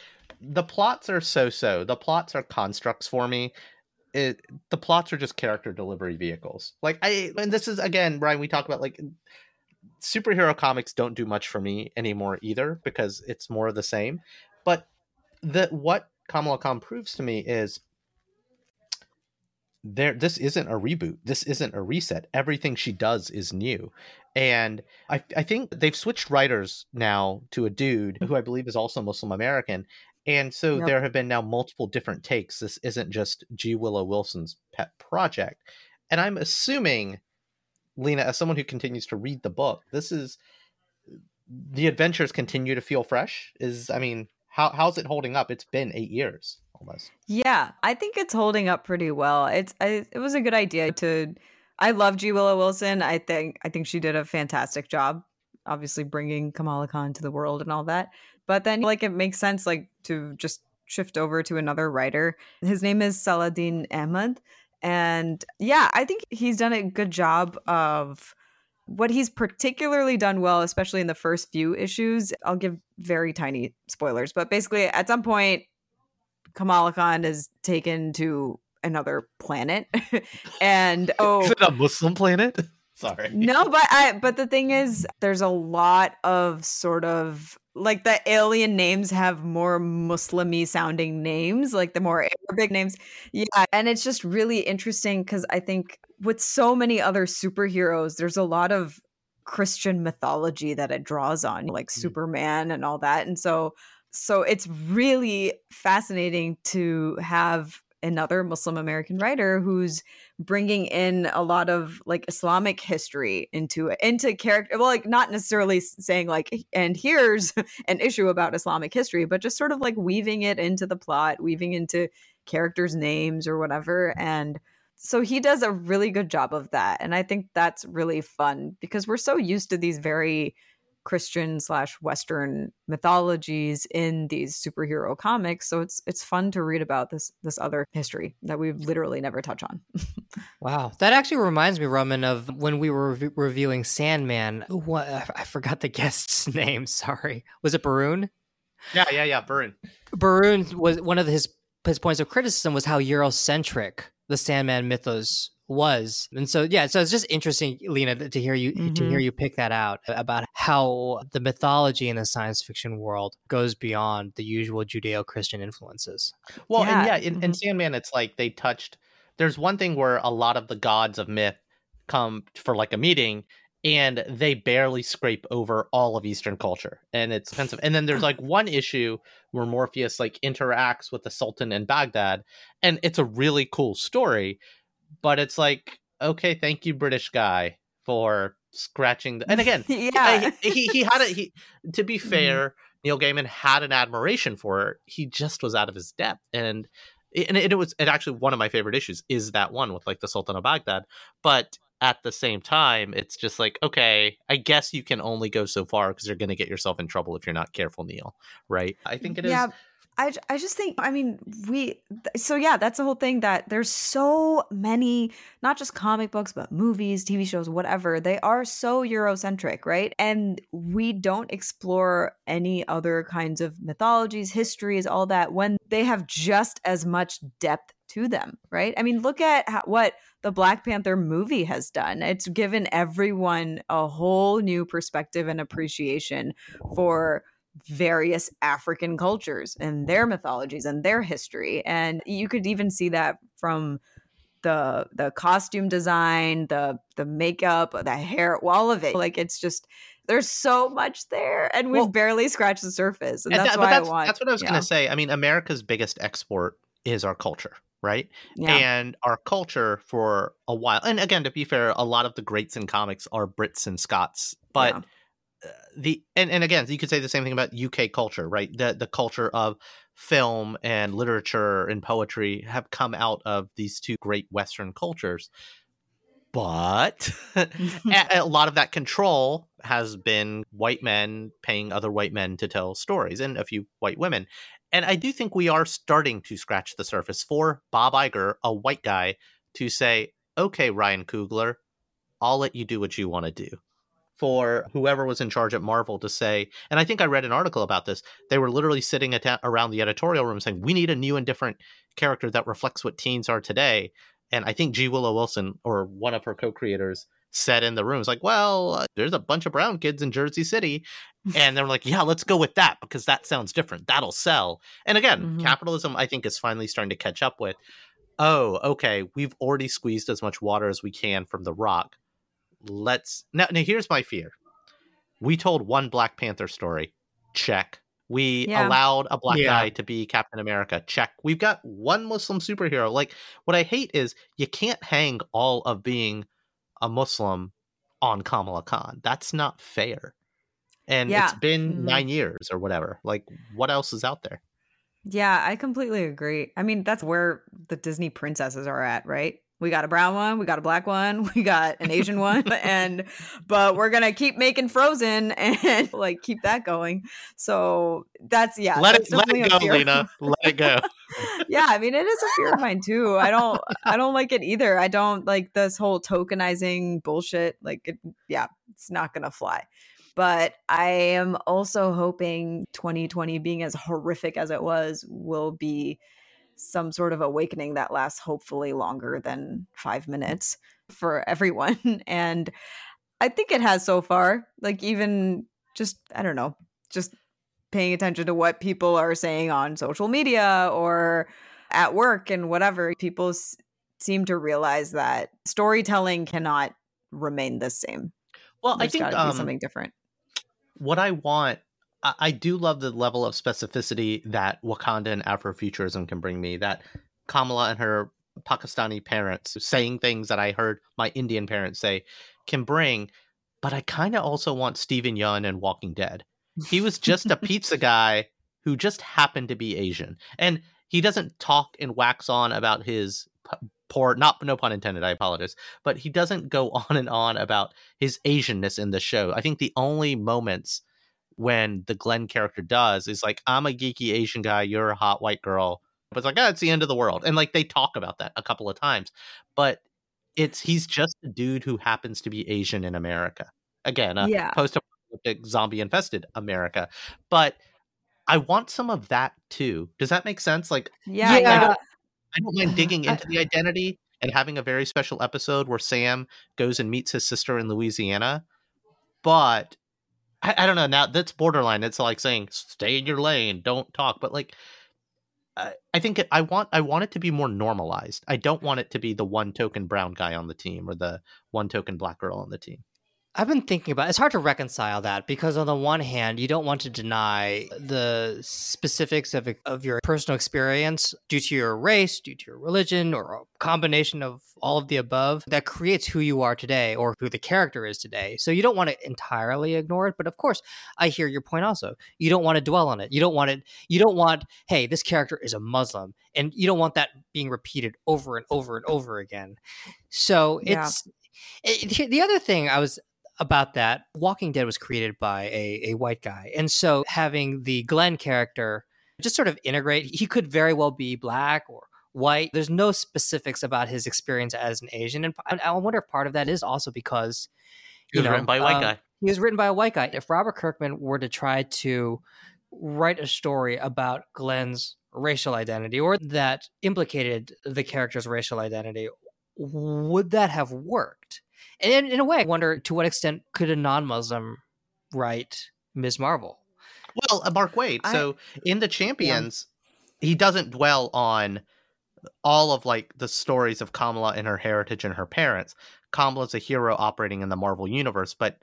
C: The plots are so-so. The plots are constructs for me. It the plots are just character delivery vehicles. Like I and this is again, Brian. We talk about like superhero comics don't do much for me anymore either because it's more of the same. But the what Kamala Khan proves to me is there this isn't a reboot. This isn't a reset. Everything she does is new. And I I think they've switched writers now to a dude who I believe is also Muslim American. And so
A: Yep.
C: there have been now multiple different takes. This isn't just G. Willow Wilson's pet project. And I'm assuming, Lena, as someone who continues to read the book, this is the adventures continue to feel fresh. Is I mean, how how's it holding up? It's been eight years almost.
A: Yeah, I think it's holding up pretty well. It's I, it was a good idea to. I love G Willow Wilson. I think I think she did a fantastic job. Obviously, bringing Kamala Khan to the world and all that. But then, like, it makes sense, like, to just shift over to another writer. His name is Saladin Ahmed, and yeah, I think he's done a good job of what he's particularly done well, especially in the first few issues. I'll give very tiny spoilers, but basically, at some point, Kamala Khan is taken to another planet, and oh,
C: Is it a Muslim planet? Sorry.
A: no, but I but the thing is there's a lot of sort of like the alien names have more Muslimy sounding names, like the more Arabic names. Yeah, and it's just really interesting cuz I think with so many other superheroes there's a lot of Christian mythology that it draws on, like mm. Superman and all that. And so so it's really fascinating to have another Muslim American writer who's bringing in a lot of like Islamic history into into character. Well, like not necessarily saying like, and here's an issue about Islamic history, but just sort of like weaving it into the plot, weaving into characters' names or whatever. And so he does a really good job of that. And I think that's really fun because we're so used to these very Christian slash Western mythologies in these superhero comics. So it's it's fun to read about this this other history that we literally never touch on.
B: Wow, that actually reminds me, Roman, of when we were rev- reviewing Sandman. What I I forgot the guest's name. Sorry, was it Barun?
C: Yeah, yeah, yeah. Barun.
B: Barun was one of his his points of criticism was how Eurocentric the Sandman mythos was, and so yeah, so it's just interesting, Lena, to hear you to
A: Mhm.
B: hear you pick that out about how the mythology in the science fiction world goes beyond the usual Judeo-Christian influences.
C: Well,
A: Yeah,
C: and yeah, in, in
A: mhm.
C: Sandman, it's like they touched. There's one thing where a lot of the gods of myth come for like a meeting, and they barely scrape over all of Eastern culture, and it's offensive. And then there's like one issue where Morpheus like interacts with the Sultan in Baghdad, and it's a really cool story, but it's like, okay, thank you, British guy, for scratching. The... And again,
A: yeah.
C: he, he he had a he. To be
A: Mhm.
C: fair, Neil Gaiman had an admiration for her. He just was out of his depth, and and it, was it actually one of my favorite issues is that one with like the Sultan of Baghdad. But at the same time, it's just like okay, I guess you can only go so far because you're going to get yourself in trouble if you're not careful, Neil. Right? I think it is.
A: I, I just think i mean we so yeah that's the whole thing that there's so many not just comic books but movies tv shows whatever they are so eurocentric right? And we don't explore any other kinds of mythologies histories all that when they have just as much depth to them right? I mean look at how, what the black panther movie has done. It's given everyone a whole new perspective and appreciation for various African cultures and their mythologies and their history. And you could even see that from the the costume design, the the makeup, the hair, all of it. Like it's just there's so much there, and we've
C: Well-
A: barely scratched the surface. And,
C: And
A: that's
C: that-
A: why
C: that's,
A: I want.
C: that's what I was
A: yeah.
C: going to say. I mean, America's biggest export is our culture, right?
A: Yeah.
C: And our culture for a while, and again, to be fair, a lot of the greats in comics are Brits and Scots, but
A: Yeah.
C: The and, and again, you could say the same thing about UK culture, right? The the culture of film and literature and poetry have come out of these two great Western cultures. But a, lot of that control has been white men paying other white men to tell stories and a few white women. And I do think we are starting to scratch the surface for Bob Iger, a white guy, to say, okay, Ryan Coogler, I'll let you do what you want to do. For whoever was in charge at Marvel to say, and I think I read an article about this, they were literally sitting at, around the editorial room saying, we need a new and different character that reflects what teens are today. And I think G. Willow Wilson, or one of her co creators, said in the room, "It's like, well, uh, there's a bunch of brown kids in Jersey City. And they're like, yeah, let's go with that because that sounds different. That'll sell. And again, mm-hmm. capitalism, I think, is finally starting to catch up with, oh, okay, we've already squeezed as much water as we can from the rock. Let's now, now here's my fear. We told one Black Panther story. Check. We yeah. allowed a black yeah. guy to be Captain America. Check. We've got one Muslim superhero. Like, what I hate is you can't hang all of being a Muslim on Kamala Khan. That's not fair. And yeah. it's been mm-hmm. nine years or whatever. Like, what else is out there?
A: Yeah, I completely agree. I mean, that's where the Disney princesses are at, right? We got a brown one, we got a black one, we got an Asian one, and but we're gonna keep making Frozen and like keep that going. So that's yeah.
C: Let
A: that's
C: it let it go, Lena. Let it go.
A: yeah, I mean it is a fear of mine too. I don't I don't like it either. I don't like this whole tokenizing bullshit. Like it, yeah, it's not gonna fly. But I am also hoping 2020 being as horrific as it was will be some sort of awakening that lasts hopefully longer than five minutes for everyone. And I think it has so far. Like, even just, I don't know, just paying attention to what people are saying on social media or at work and whatever, people s- seem to realize that storytelling cannot remain the same.
C: Well, There's I think um,
A: something different.
C: What I want I do love the level of specificity that Wakanda and Afrofuturism can bring me. That Kamala and her Pakistani parents saying things that I heard my Indian parents say can bring. But I kind of also want Steven Yeun and Walking Dead. He was just a pizza guy who just happened to be Asian, and he doesn't talk and wax on about his poor not no pun intended i apologize but he doesn't go on and on about his asianness in the show i think the only moments when the Glenn character does is like, I'm a geeky Asian guy, you're a hot white girl. But it's like, oh, it's the end of the world. And like they talk about that a couple of times. But it's he's just a dude who happens to be Asian in America. Again, a yeah. post apocalyptic zombie infested America. But I want some of that too. Does that make sense? Like,
A: yeah, yeah.
C: I, don't, I don't mind digging into the identity and having a very special episode where Sam goes and meets his sister in Louisiana. But I, I, don't know. Now that's borderline. It's like saying stay in your lane, don't talk. But like, I, I think it, I want I want it to be more normalized. I don't want it to be the one token brown guy on the team or the one token black girl on the team.
B: I've been thinking about it's hard to reconcile that because on the one hand, you don't want to deny the specifics of of your personal experience due to your race, due to your religion, or a combination of all of the above that creates who you are today or who the character is today. So you don't want to entirely ignore it, but of course, I hear your point also. You don't want to dwell on it. You don't want it you don't want, hey, this character is a Muslim and you don't want that being repeated over and over and over again. So it's yeah. It, the other thing I was about that, Walking Dead was created by a, a white guy. And so having the Glenn character just sort of integrate, he could very well be black or white. There's no specifics about his experience as an Asian. And I wonder if part of that is also because
C: he was know, written by a white um, guy.
B: He was written by a white guy. If Robert Kirkman were to try to write a story about Glenn's racial identity or that implicated the character's racial identity, would that have worked? And in, in a way, I wonder to what extent could a non-Muslim write Ms. Marvel?
C: Well, uh, Mark Waid. I, so in the Champions, yeah. he doesn't dwell on all of like the stories of Kamala and her heritage and her parents. Kamala's a hero operating in the Marvel universe, but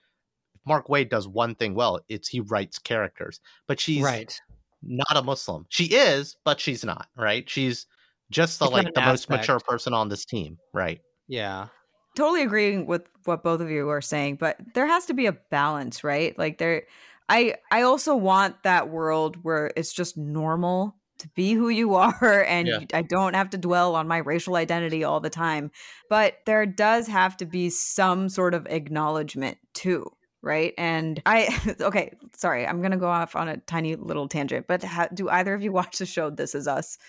C: Mark Waid does one thing well. It's he writes characters. But she's
B: right.
C: not a Muslim. She is, but she's not, right? She's just the it's like the aspect. most mature person on this team, right?
B: Yeah
A: totally agreeing with what both of you are saying, but there has to be a balance, right? Like there I I also want that world where it's just normal to be who you are and
C: Yeah.
A: I don't have to dwell on my racial identity all the time. But there does have to be some sort of acknowledgement too. Right. And I, okay, sorry, I'm going to go off on a tiny little tangent, but ha- do either of you watch the show This Is Us?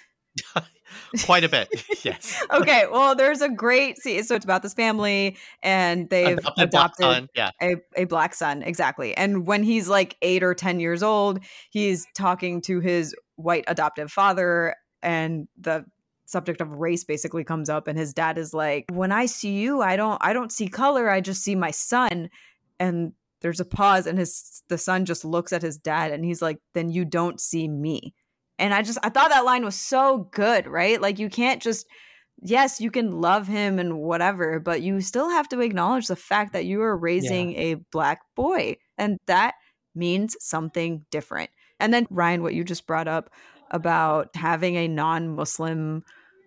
C: Quite a bit. yes.
A: okay, well, there's a great see. So it's about this family, and they've
C: Adopted black
A: adopted
C: son, Yeah.
A: a, a black son exactly and when he's like eight or ten years old he's talking to his white adoptive father and the subject of race basically comes up and his dad is like when i see you i don't i don't see color i just see my son and there's a pause and his the son just looks at his dad and he's like then you don't see me and i just i thought that line was so good right like you can't just yes, you can love him and whatever, but you still have to acknowledge the fact that you are raising a black boy. And that means something different. And then, Ryan, what you just brought up about having a non Muslim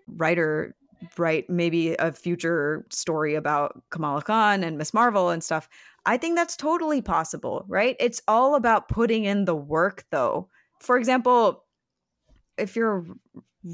A: writer write maybe a future story about Kamala Khan and Miss Marvel and stuff. I think that's totally possible, right? It's all about putting in the work, though. For example, if you're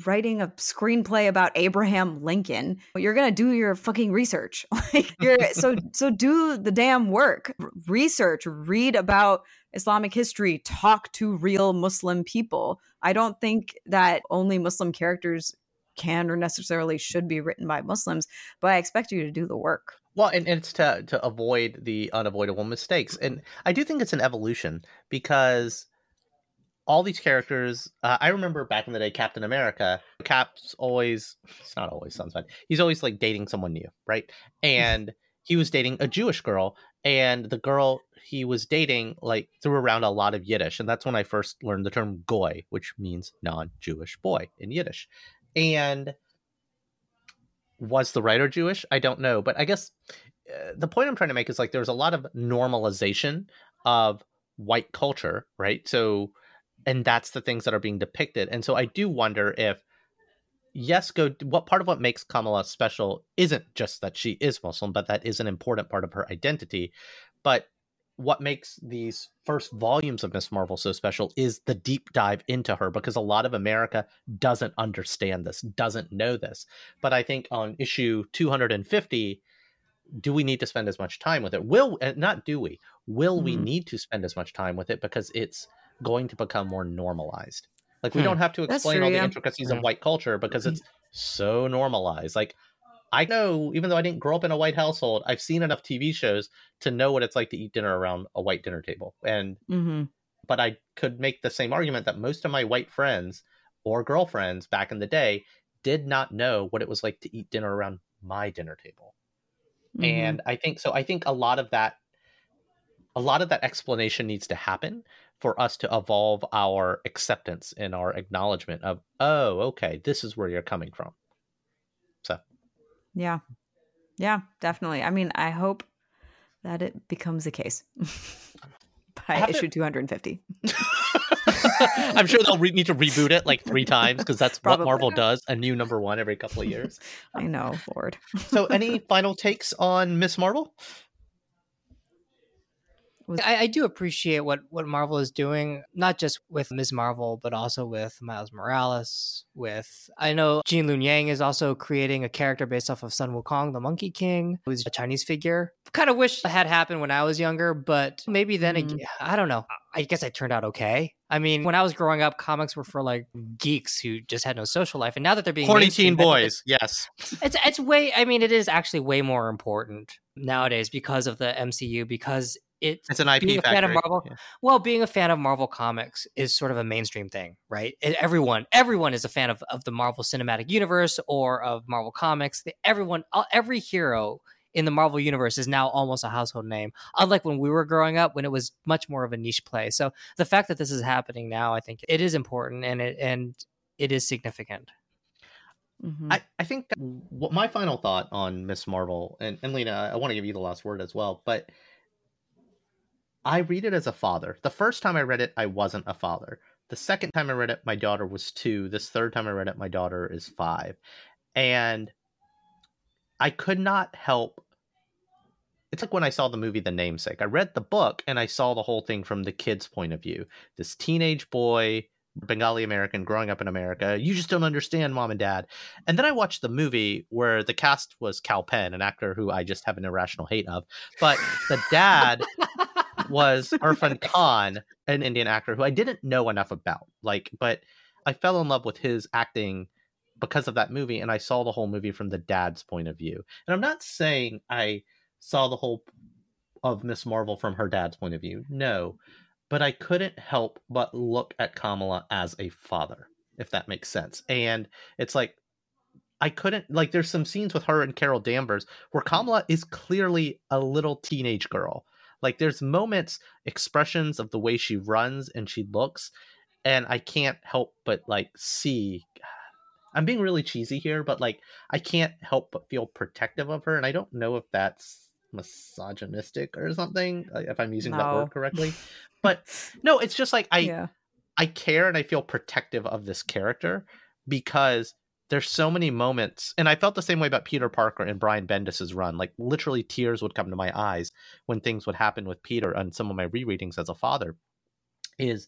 A: writing a screenplay about Abraham Lincoln, you're gonna do your fucking research. like you're so so do the damn work. Research, read about Islamic history, talk to real Muslim people. I don't think that only Muslim characters can or necessarily should be written by Muslims, but I expect you to do the work.
C: Well, and, and it's to to avoid the unavoidable mistakes, and I do think it's an evolution because all these characters. Uh, I remember back in the day, Captain America. Cap's always. It's not always sounds bad. He's always like dating someone new, right? And he was dating a Jewish girl, and the girl he was dating like threw around a lot of Yiddish, and that's when I first learned the term goy, which means non-Jewish boy in Yiddish, and was the writer Jewish? I don't know, but I guess uh, the point I'm trying to make is like there's a lot of normalization of white culture, right? So, and that's the things that are being depicted, and so I do wonder if yes, go what part of what makes Kamala special isn't just that she is Muslim, but that is an important part of her identity, but what makes these first volumes of Miss Marvel so special is the deep dive into her because a lot of America doesn't understand this, doesn't know this. But I think on issue 250, do we need to spend as much time with it? Will uh, not do we? Will we
A: Mhm.
C: need to spend as much time with it because it's going to become more normalized? Like we
B: Hmm.
C: don't have to explain
A: true,
C: all the
A: yeah.
C: intricacies
B: Hmm.
C: of white culture because it's so normalized. Like I know, even though I didn't grow up in a white household, I've seen enough TV shows to know what it's like to eat dinner around a white dinner table. And
A: Mm-hmm.
C: but I could make the same argument that most of my white friends or girlfriends back in the day did not know what it was like to eat dinner around my dinner table.
A: Mm-hmm.
C: And I think so I think a lot of that a lot of that explanation needs to happen for us to evolve our acceptance and our acknowledgement of, oh, okay, this is where you're coming from. So
A: Yeah. Yeah, definitely. I mean, I hope that it becomes the case by
C: Have it-
A: issue 250.
C: I'm sure they'll re- need to reboot it like three times because that's what Marvel does a new number one every couple of years.
A: I know, Lord.
C: So, any final takes on Miss Marvel?
B: I, I do appreciate what what Marvel is doing, not just with Ms. Marvel, but also with Miles Morales. With I know Gene Luen Yang is also creating a character based off of Sun Wukong, the Monkey King, who's a Chinese figure. Kind of wish it had happened when I was younger, but maybe then
A: mm-hmm.
B: again, I don't know. I guess I turned out okay. I mean, when I was growing up, comics were for like geeks who just had no social life, and now that they're being
C: Horny teen boys, yes.
B: it's it's way i mean it is actually way more important nowadays because of the mcu because it
C: It's an IP
B: being a fan of. Marvel-
C: Yeah.
B: well being a fan of marvel comics is sort of a mainstream thing right It- everyone everyone is a fan of, of the marvel cinematic universe or of marvel comics The- everyone uh, every hero in the marvel universe is now almost a household name unlike when we were growing up when it was much more of a niche play so the fact that this is happening now i think it is important and it and it is significant
A: Mhm.
C: I, I think what my final thought on Miss Marvel, and, and Lena, I want to give you the last word as well, but I read it as a father. The first time I read it, I wasn't a father. The second time I read it, my daughter was two. This third time I read it, my daughter is five. And I could not help. It's like when I saw the movie The Namesake. I read the book and I saw the whole thing from the kid's point of view. This teenage boy Bengali American growing up in America. You just don't understand mom and dad. And then I watched the movie where the cast was Kal Penn, an actor who I just have an irrational hate of. But the dad was Irfan Khan, an Indian actor who I didn't know enough about. Like, but I fell in love with his acting because of that movie, and I saw the whole movie from the dad's point of view. And I'm not saying I saw the whole of Miss Marvel from her dad's point of view. No, but I couldn't help but look at Kamala as a father, if that makes sense. And it's like I couldn't like there's some scenes with her and Carol Danvers where Kamala is clearly a little teenage girl. Like there's moments, expressions of the way she runs and she looks, and I can't help but like see I'm being really cheesy here, but like I can't help but feel protective of her, and I don't know if that's misogynistic or something, uh, if I'm using no. that word correctly. But no, it's just like I yeah. I care and I feel protective of this character because there's so many moments and I felt the same way about Peter Parker and Brian Bendis's run. Like literally tears would come to my eyes when things would happen with Peter on some of my rereadings as a father. Is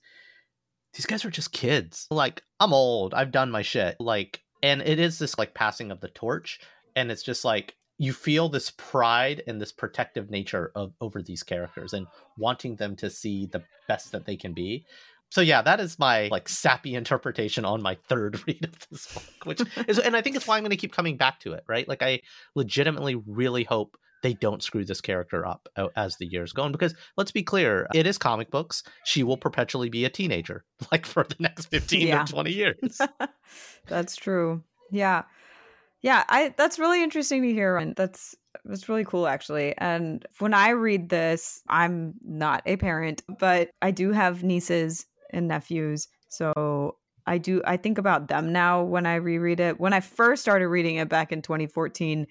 C: these guys are just kids. Like I'm old. I've done my shit. Like and it is this like passing of the torch and it's just like you feel this pride and this protective nature of over these characters and wanting them to see the best that they can be so yeah that is my like sappy interpretation on my third read of this book which is and i think it's why i'm going to keep coming back to it right? Like i legitimately really hope they don't screw this character up uh, as the years go on because let's be clear it is comic books. She will perpetually be a teenager like for the next 15 yeah. or 20 years.
A: That's true. Yeah. Yeah, I that's really interesting to hear and that's that's really cool actually. And when I read this, I'm not a parent, but I do have nieces and nephews. So I do I think about them now when I reread it. When I first started reading it back in 2014,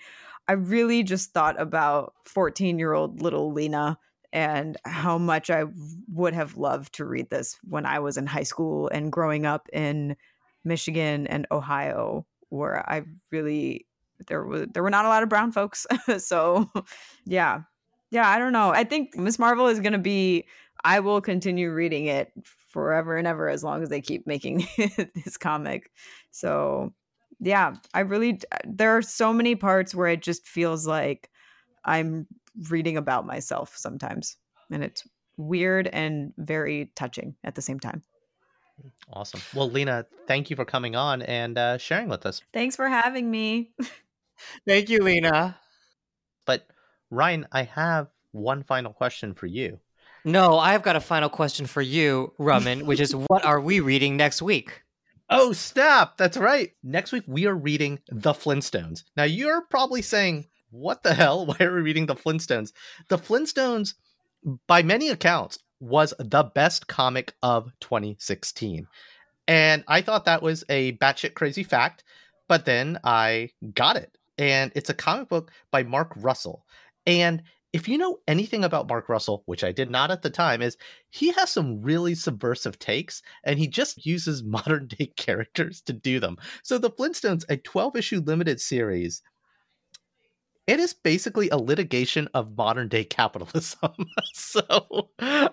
A: I really just thought about 14-year-old little Lena and how much I would have loved to read this when I was in high school and growing up in Michigan and Ohio where I really there were there were not a lot of brown folks. so yeah. Yeah, I don't know. I think Miss Marvel is gonna be I will continue reading it forever and ever as long as they keep making this comic. So yeah, I really there are so many parts where it just feels like I'm reading about myself sometimes. And it's weird and very touching at the same time.
C: Awesome. Well, Lena, thank you for coming on and uh, sharing with us.
A: Thanks for having me.
B: thank you, Lena.
C: But Ryan, I have one final question for you.
B: No, I've got a final question for you, Ruman, which is what are we reading next week?
C: Oh, snap. That's right. Next week, we are reading The Flintstones. Now, you're probably saying, what the hell? Why are we reading The Flintstones? The Flintstones, by many accounts, was the best comic of 2016. And I thought that was a batshit crazy fact, but then I got it. And it's a comic book by Mark Russell. And if you know anything about Mark Russell, which I did not at the time, is he has some really subversive takes and he just uses modern day characters to do them. So the Flintstones, a 12 issue limited series it is basically a litigation of modern day capitalism. so,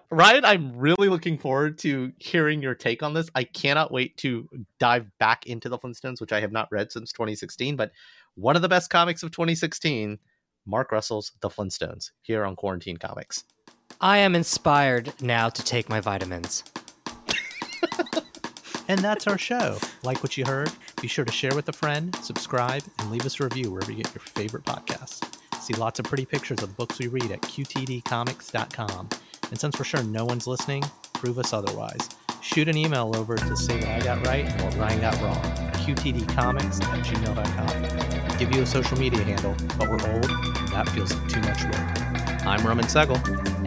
C: Ryan, I'm really looking forward to hearing your take on this. I cannot wait to dive back into the Flintstones, which I have not read since 2016, but one of the best comics of 2016, Mark Russell's The Flintstones, here on Quarantine Comics.
B: I am inspired now to take my vitamins.
C: and that's our show. Like what you heard? Be sure to share with a friend, subscribe, and leave us a review wherever you get your favorite podcasts. See lots of pretty pictures of the books we read at qtdcomics.com. And since we're sure no one's listening, prove us otherwise. Shoot an email over to say that I got right or Ryan got wrong. qtdcomics at gmail.com. Give you a social media handle, but we're old, that feels like too much work. I'm Roman Segel.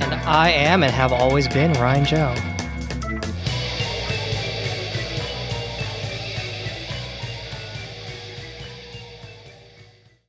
B: And I am and have always been Ryan Joe.